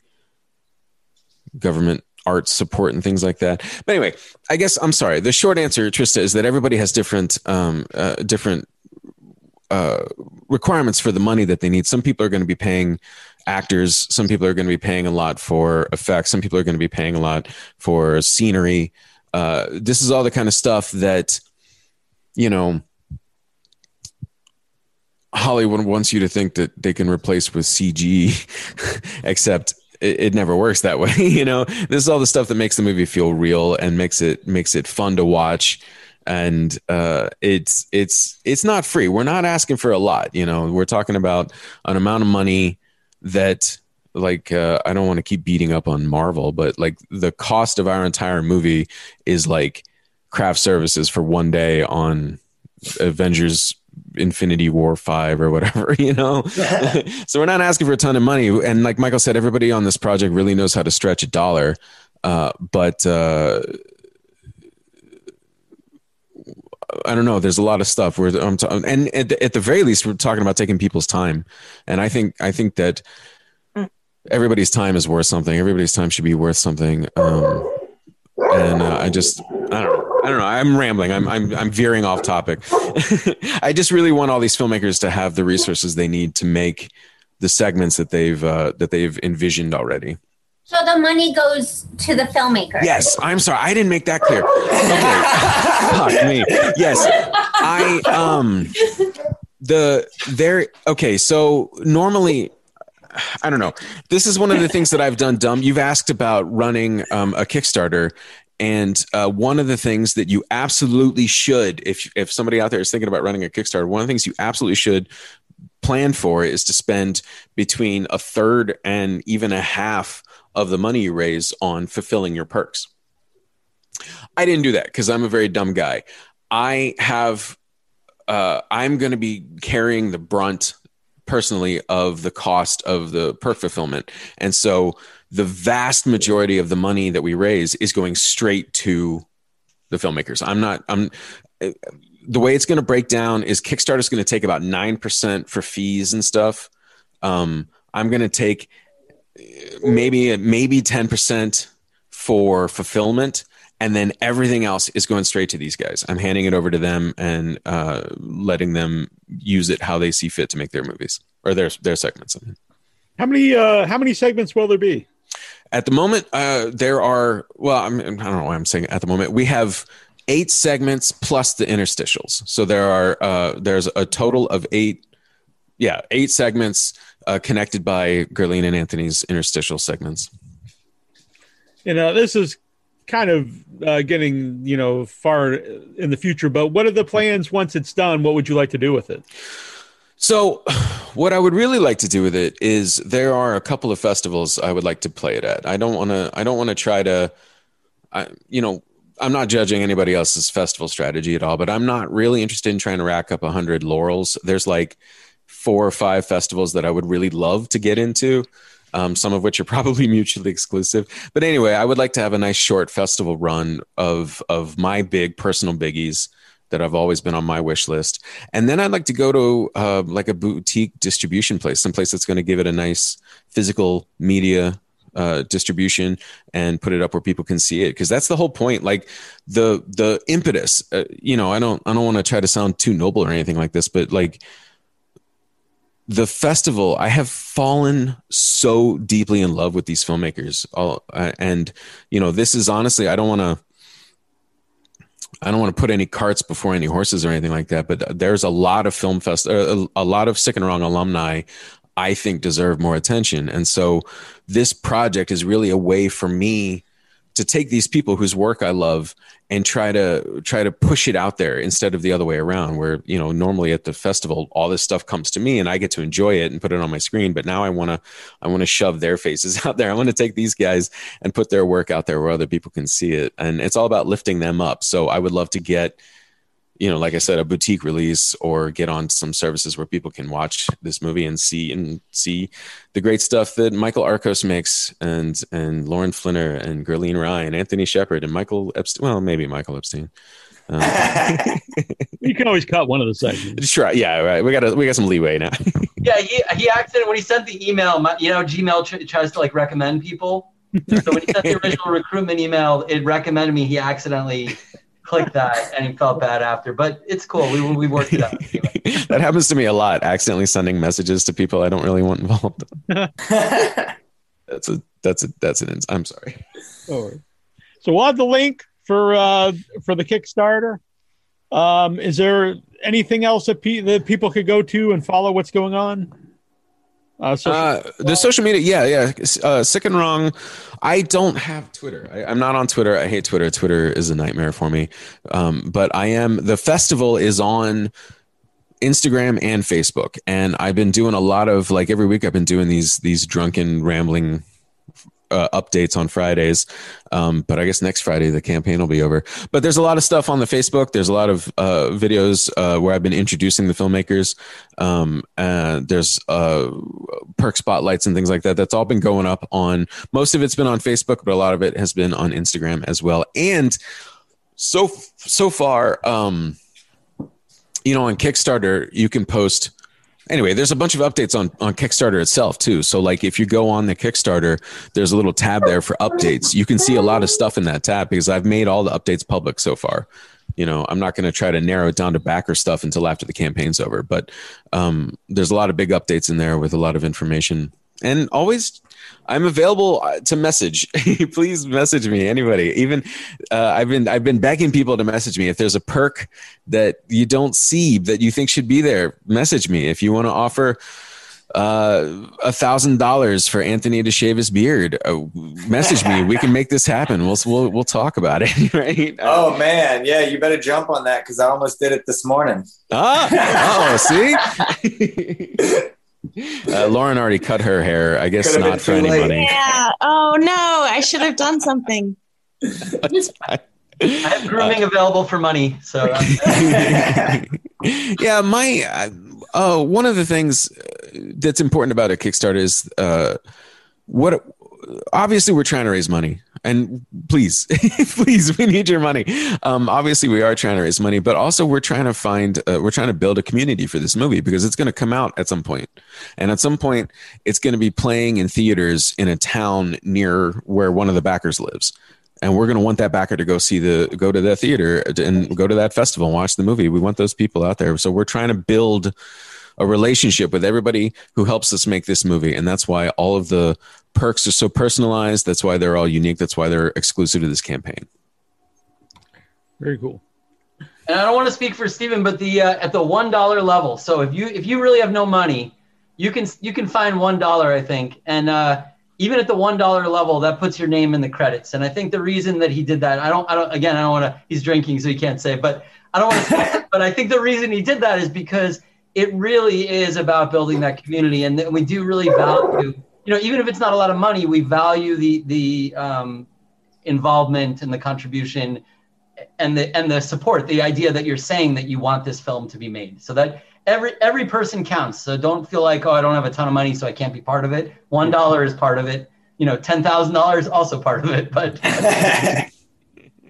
S4: government art support and things like that. But anyway, I guess I'm sorry. The short answer, Trista, is that everybody has different um, uh, different uh, requirements for the money that they need. Some people are going to be paying actors. Some people are going to be paying a lot for effects. Some people are going to be paying a lot for scenery. Uh, this is all the kind of stuff that you know Hollywood wants you to think that they can replace with CG, except it, it never works that way. you know, this is all the stuff that makes the movie feel real and makes it makes it fun to watch. And uh, it's it's it's not free. We're not asking for a lot. You know, we're talking about an amount of money that like uh, I don't want to keep beating up on Marvel, but like the cost of our entire movie is like craft services for one day on Avengers Infinity War 5 or whatever, you know? so we're not asking for a ton of money. And like Michael said, everybody on this project really knows how to stretch a dollar. Uh, but uh, I don't know. There's a lot of stuff where I'm ta- and at the, at the very least, we're talking about taking people's time. And I think, I think that everybody's time is worth something. Everybody's time should be worth something. Um, and uh, I just, I don't know. I don't know. I'm rambling. I'm I'm I'm veering off topic. I just really want all these filmmakers to have the resources they need to make the segments that they've uh, that they've envisioned already.
S3: So the money goes to the filmmaker.
S4: Yes, I'm sorry. I didn't make that clear. Okay. Fuck me. Yes. I um the there okay, so normally I don't know. This is one of the things that I've done dumb. You've asked about running um, a Kickstarter and uh, one of the things that you absolutely should, if if somebody out there is thinking about running a Kickstarter, one of the things you absolutely should plan for is to spend between a third and even a half of the money you raise on fulfilling your perks. I didn't do that because I'm a very dumb guy. I have, uh, I'm going to be carrying the brunt personally of the cost of the perk fulfillment. And so the vast majority of the money that we raise is going straight to the filmmakers. I'm not, I'm, the way it's going to break down is Kickstarter is going to take about 9% for fees and stuff. Um, I'm going to take maybe, maybe 10% for fulfillment. And then everything else is going straight to these guys. I'm handing it over to them and uh, letting them use it how they see fit to make their movies or their their segments. I mean.
S2: How many uh how many segments will there be?
S4: At the moment, uh, there are, well, I'm, I don't know why I'm saying at the moment. We have eight segments plus the interstitials. So there are, uh, there's a total of eight, yeah, eight segments uh, connected by Gerline and Anthony's interstitial segments.
S2: You know, this is kind of uh, getting, you know, far in the future, but what are the plans once it's done? What would you like to do with it?
S4: So, what I would really like to do with it is there are a couple of festivals I would like to play it at. I don't want to. I don't want to try to. I, you know, I'm not judging anybody else's festival strategy at all, but I'm not really interested in trying to rack up a hundred laurels. There's like four or five festivals that I would really love to get into. Um, some of which are probably mutually exclusive. But anyway, I would like to have a nice short festival run of of my big personal biggies that I've always been on my wish list. And then I'd like to go to uh, like a boutique distribution place, someplace that's going to give it a nice physical media uh, distribution and put it up where people can see it because that's the whole point like the the impetus uh, you know i don't i don't want to try to sound too noble or anything like this but like the festival i have fallen so deeply in love with these filmmakers all uh, and you know this is honestly i don't want to I don't want to put any carts before any horses or anything like that, but there's a lot of film fest, uh, a lot of Sick and Wrong alumni I think deserve more attention. And so this project is really a way for me to take these people whose work I love and try to try to push it out there instead of the other way around where you know normally at the festival all this stuff comes to me and I get to enjoy it and put it on my screen. But now I want to I want to shove their faces out there. I want to take these guys and put their work out there where other people can see it. And it's all about lifting them up. So I would love to get you know, like I said, a boutique release or get on some services where people can watch this movie and see and see the great stuff that Michael Arcos makes and and Lauren Flinner and Gerlene Ryan, Anthony Shepard, and Michael Epstein. Well, maybe Michael Epstein. Um,
S2: You can always cut one of the segments.
S4: sure, yeah, right. We got a, we got some leeway now.
S6: Yeah, he, he accidentally when he sent the email, my- you know, Gmail tr- tries to like recommend people. So when he sent the original recruitment email, it recommended me. He accidentally clicked that, and he felt bad after. But it's cool. We we worked it out.
S4: that happens to me a lot. Accidentally sending messages to people I don't really want involved. that's a that's a that's an. ins- I'm sorry.
S2: Oh. So we'll have the link for uh, for the Kickstarter. Um, is there anything else that, pe- that people could go to and follow what's going on? Uh, social-
S4: Uh, the social media, yeah, yeah. Uh, sick and wrong. I don't have Twitter. I, I'm not on Twitter. I hate Twitter. Twitter is a nightmare for me. Um, but I am. The festival is on Instagram and Facebook, and I've been doing a lot of like every week. I've been doing these these drunken rambling uh, updates on Fridays. Um, but I guess next Friday the campaign will be over. But there's a lot of stuff on the Facebook. There's a lot of uh, videos uh, where I've been introducing the filmmakers. Um, and there's uh, perk spotlights and things like that. That's all been going up on. Most of it's been on Facebook, but a lot of it has been on Instagram as well. And so so far, um, you know, on Kickstarter, you can post anyway there's a bunch of updates on on kickstarter itself too. So like if you go on the kickstarter there's a little tab there for updates. You can see a lot of stuff in that tab because i've made all the updates public so far. You know i'm not going to try to narrow it down to backer stuff until after the campaign's over. But um, there's a lot of big updates in there with a lot of information. And always i'm available uh, to message please message me anybody even uh, i've been i've been begging people to message me if there's a perk that you don't see that you think should be there message me if you want to offer uh, a thousand dollars for Anthony to shave his beard. Uh, message me. We can make this happen. We'll we'll we'll talk about it. Right?
S5: oh man, yeah, you better jump on that because I almost did it this morning.
S4: Ah, oh, see. Uh, Lauren already cut her hair. I guess
S5: Could've
S4: not for
S5: too
S4: any
S5: late.
S4: money.
S8: Yeah. Oh no, I should have done something.
S6: I have grooming available for money, so uh,
S4: yeah, my uh, oh, one of the things uh, that's important about a Kickstarter is uh, what. Obviously, we're trying to raise money, and please, please, we need your money. Um, obviously, we are trying to raise money, but also we're trying to find, uh, we're trying to build a community for this movie because it's going to come out at some point, and at some point, it's going to be playing in theaters in a town near where one of the backers lives. And we're going to want that backer to go see the go to the theater and go to that festival and watch the movie. We want those people out there. So we're trying to build a relationship with everybody who helps us make this movie and that's why all of the perks are so personalized that's why they're all unique that's why they're exclusive to this campaign
S2: Very cool.
S6: and I don't want to speak for Steven, but the uh, at the one dollar level. So if you if you really have no money, you can you can find one dollar, I think, and uh, even at the one dollar level, that puts your name in the credits. And I think the reason that he did that, I don't, I don't, again, I don't want to. He's drinking, so he can't say, but I don't want to. but I think the reason he did that is because it really is about building that community, and that we do really value. You know, even if it's not a lot of money, we value the the um, involvement and the contribution and the and the support the idea that you're saying that you want this film to be made. So that every every person counts. So don't feel like oh i don't have a ton of money so i can't be part of it. One dollar is part of it. You know ten thousand dollars also part of it but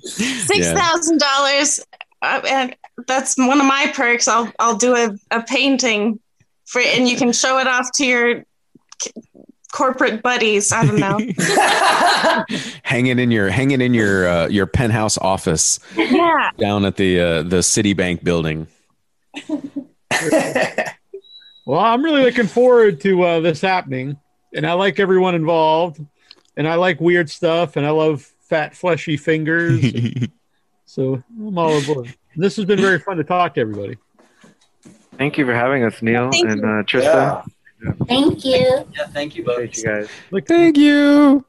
S8: Six thousand dollars, uh, and that's one of my perks. I'll I'll do a, a painting for, and you can show it off to your c- corporate buddies. I don't know.
S4: hanging in your hang it in your uh, your penthouse office
S8: yeah.
S4: down at the uh, the Citibank building
S2: Well, I'm really looking forward to uh, this happening, and I like everyone involved, and I like weird stuff, and I love fat, fleshy fingers. So I'm all aboard. This has been very fun to talk to everybody.
S9: Thank you for having us, Neil
S8: Thank
S9: and
S8: you.
S9: uh, Trista.
S3: Thank you.
S6: yeah thank you both
S9: Thank you guys.
S2: Like,
S4: thank you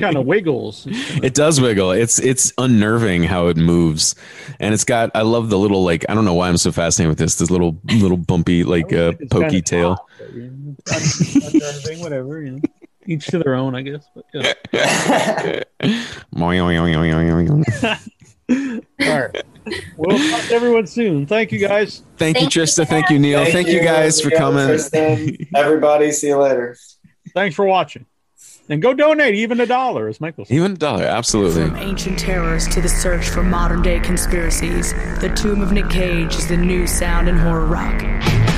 S2: kind of wiggles.
S4: It does wiggle. It's it's unnerving how it moves, and it's got. I love the little like. I don't know why I'm so fascinated with this. This little little bumpy like uh, pokey
S2: kinda
S4: tail.
S2: hot, you know, that's- that's whatever. You know, each to their own, I guess. But yeah. All right. We'll talk to everyone soon. Thank you guys.
S4: Thank, you,
S3: Thank you.
S4: Trista. Thank you, Neil. Thank, you guys for coming.
S5: Trista, everybody, see you later.
S2: Thanks for watching. And go donate even a dollar, as Michael said.
S4: Even a dollar, absolutely.
S10: From ancient terrors to the search for modern day conspiracies, The Tomb of Nick Cage is the new sound in horror rock.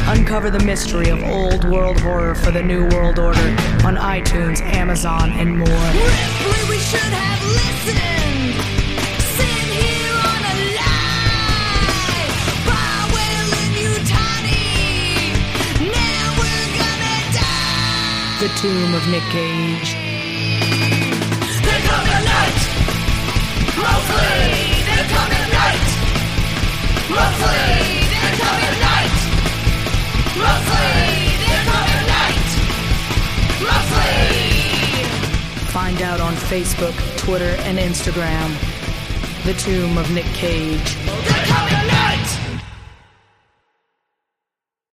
S10: Uncover the mystery of old world horror for the new world order on iTunes, Amazon, and more.
S1: Ripley, we should have listened.
S10: The Tomb of Nick Cage.
S1: They come at night. Mostly, they come at night. Mostly, they come at night. Mostly, they come at night. Mostly.
S10: Find out on Facebook, Twitter, and Instagram. The Tomb of Nick Cage.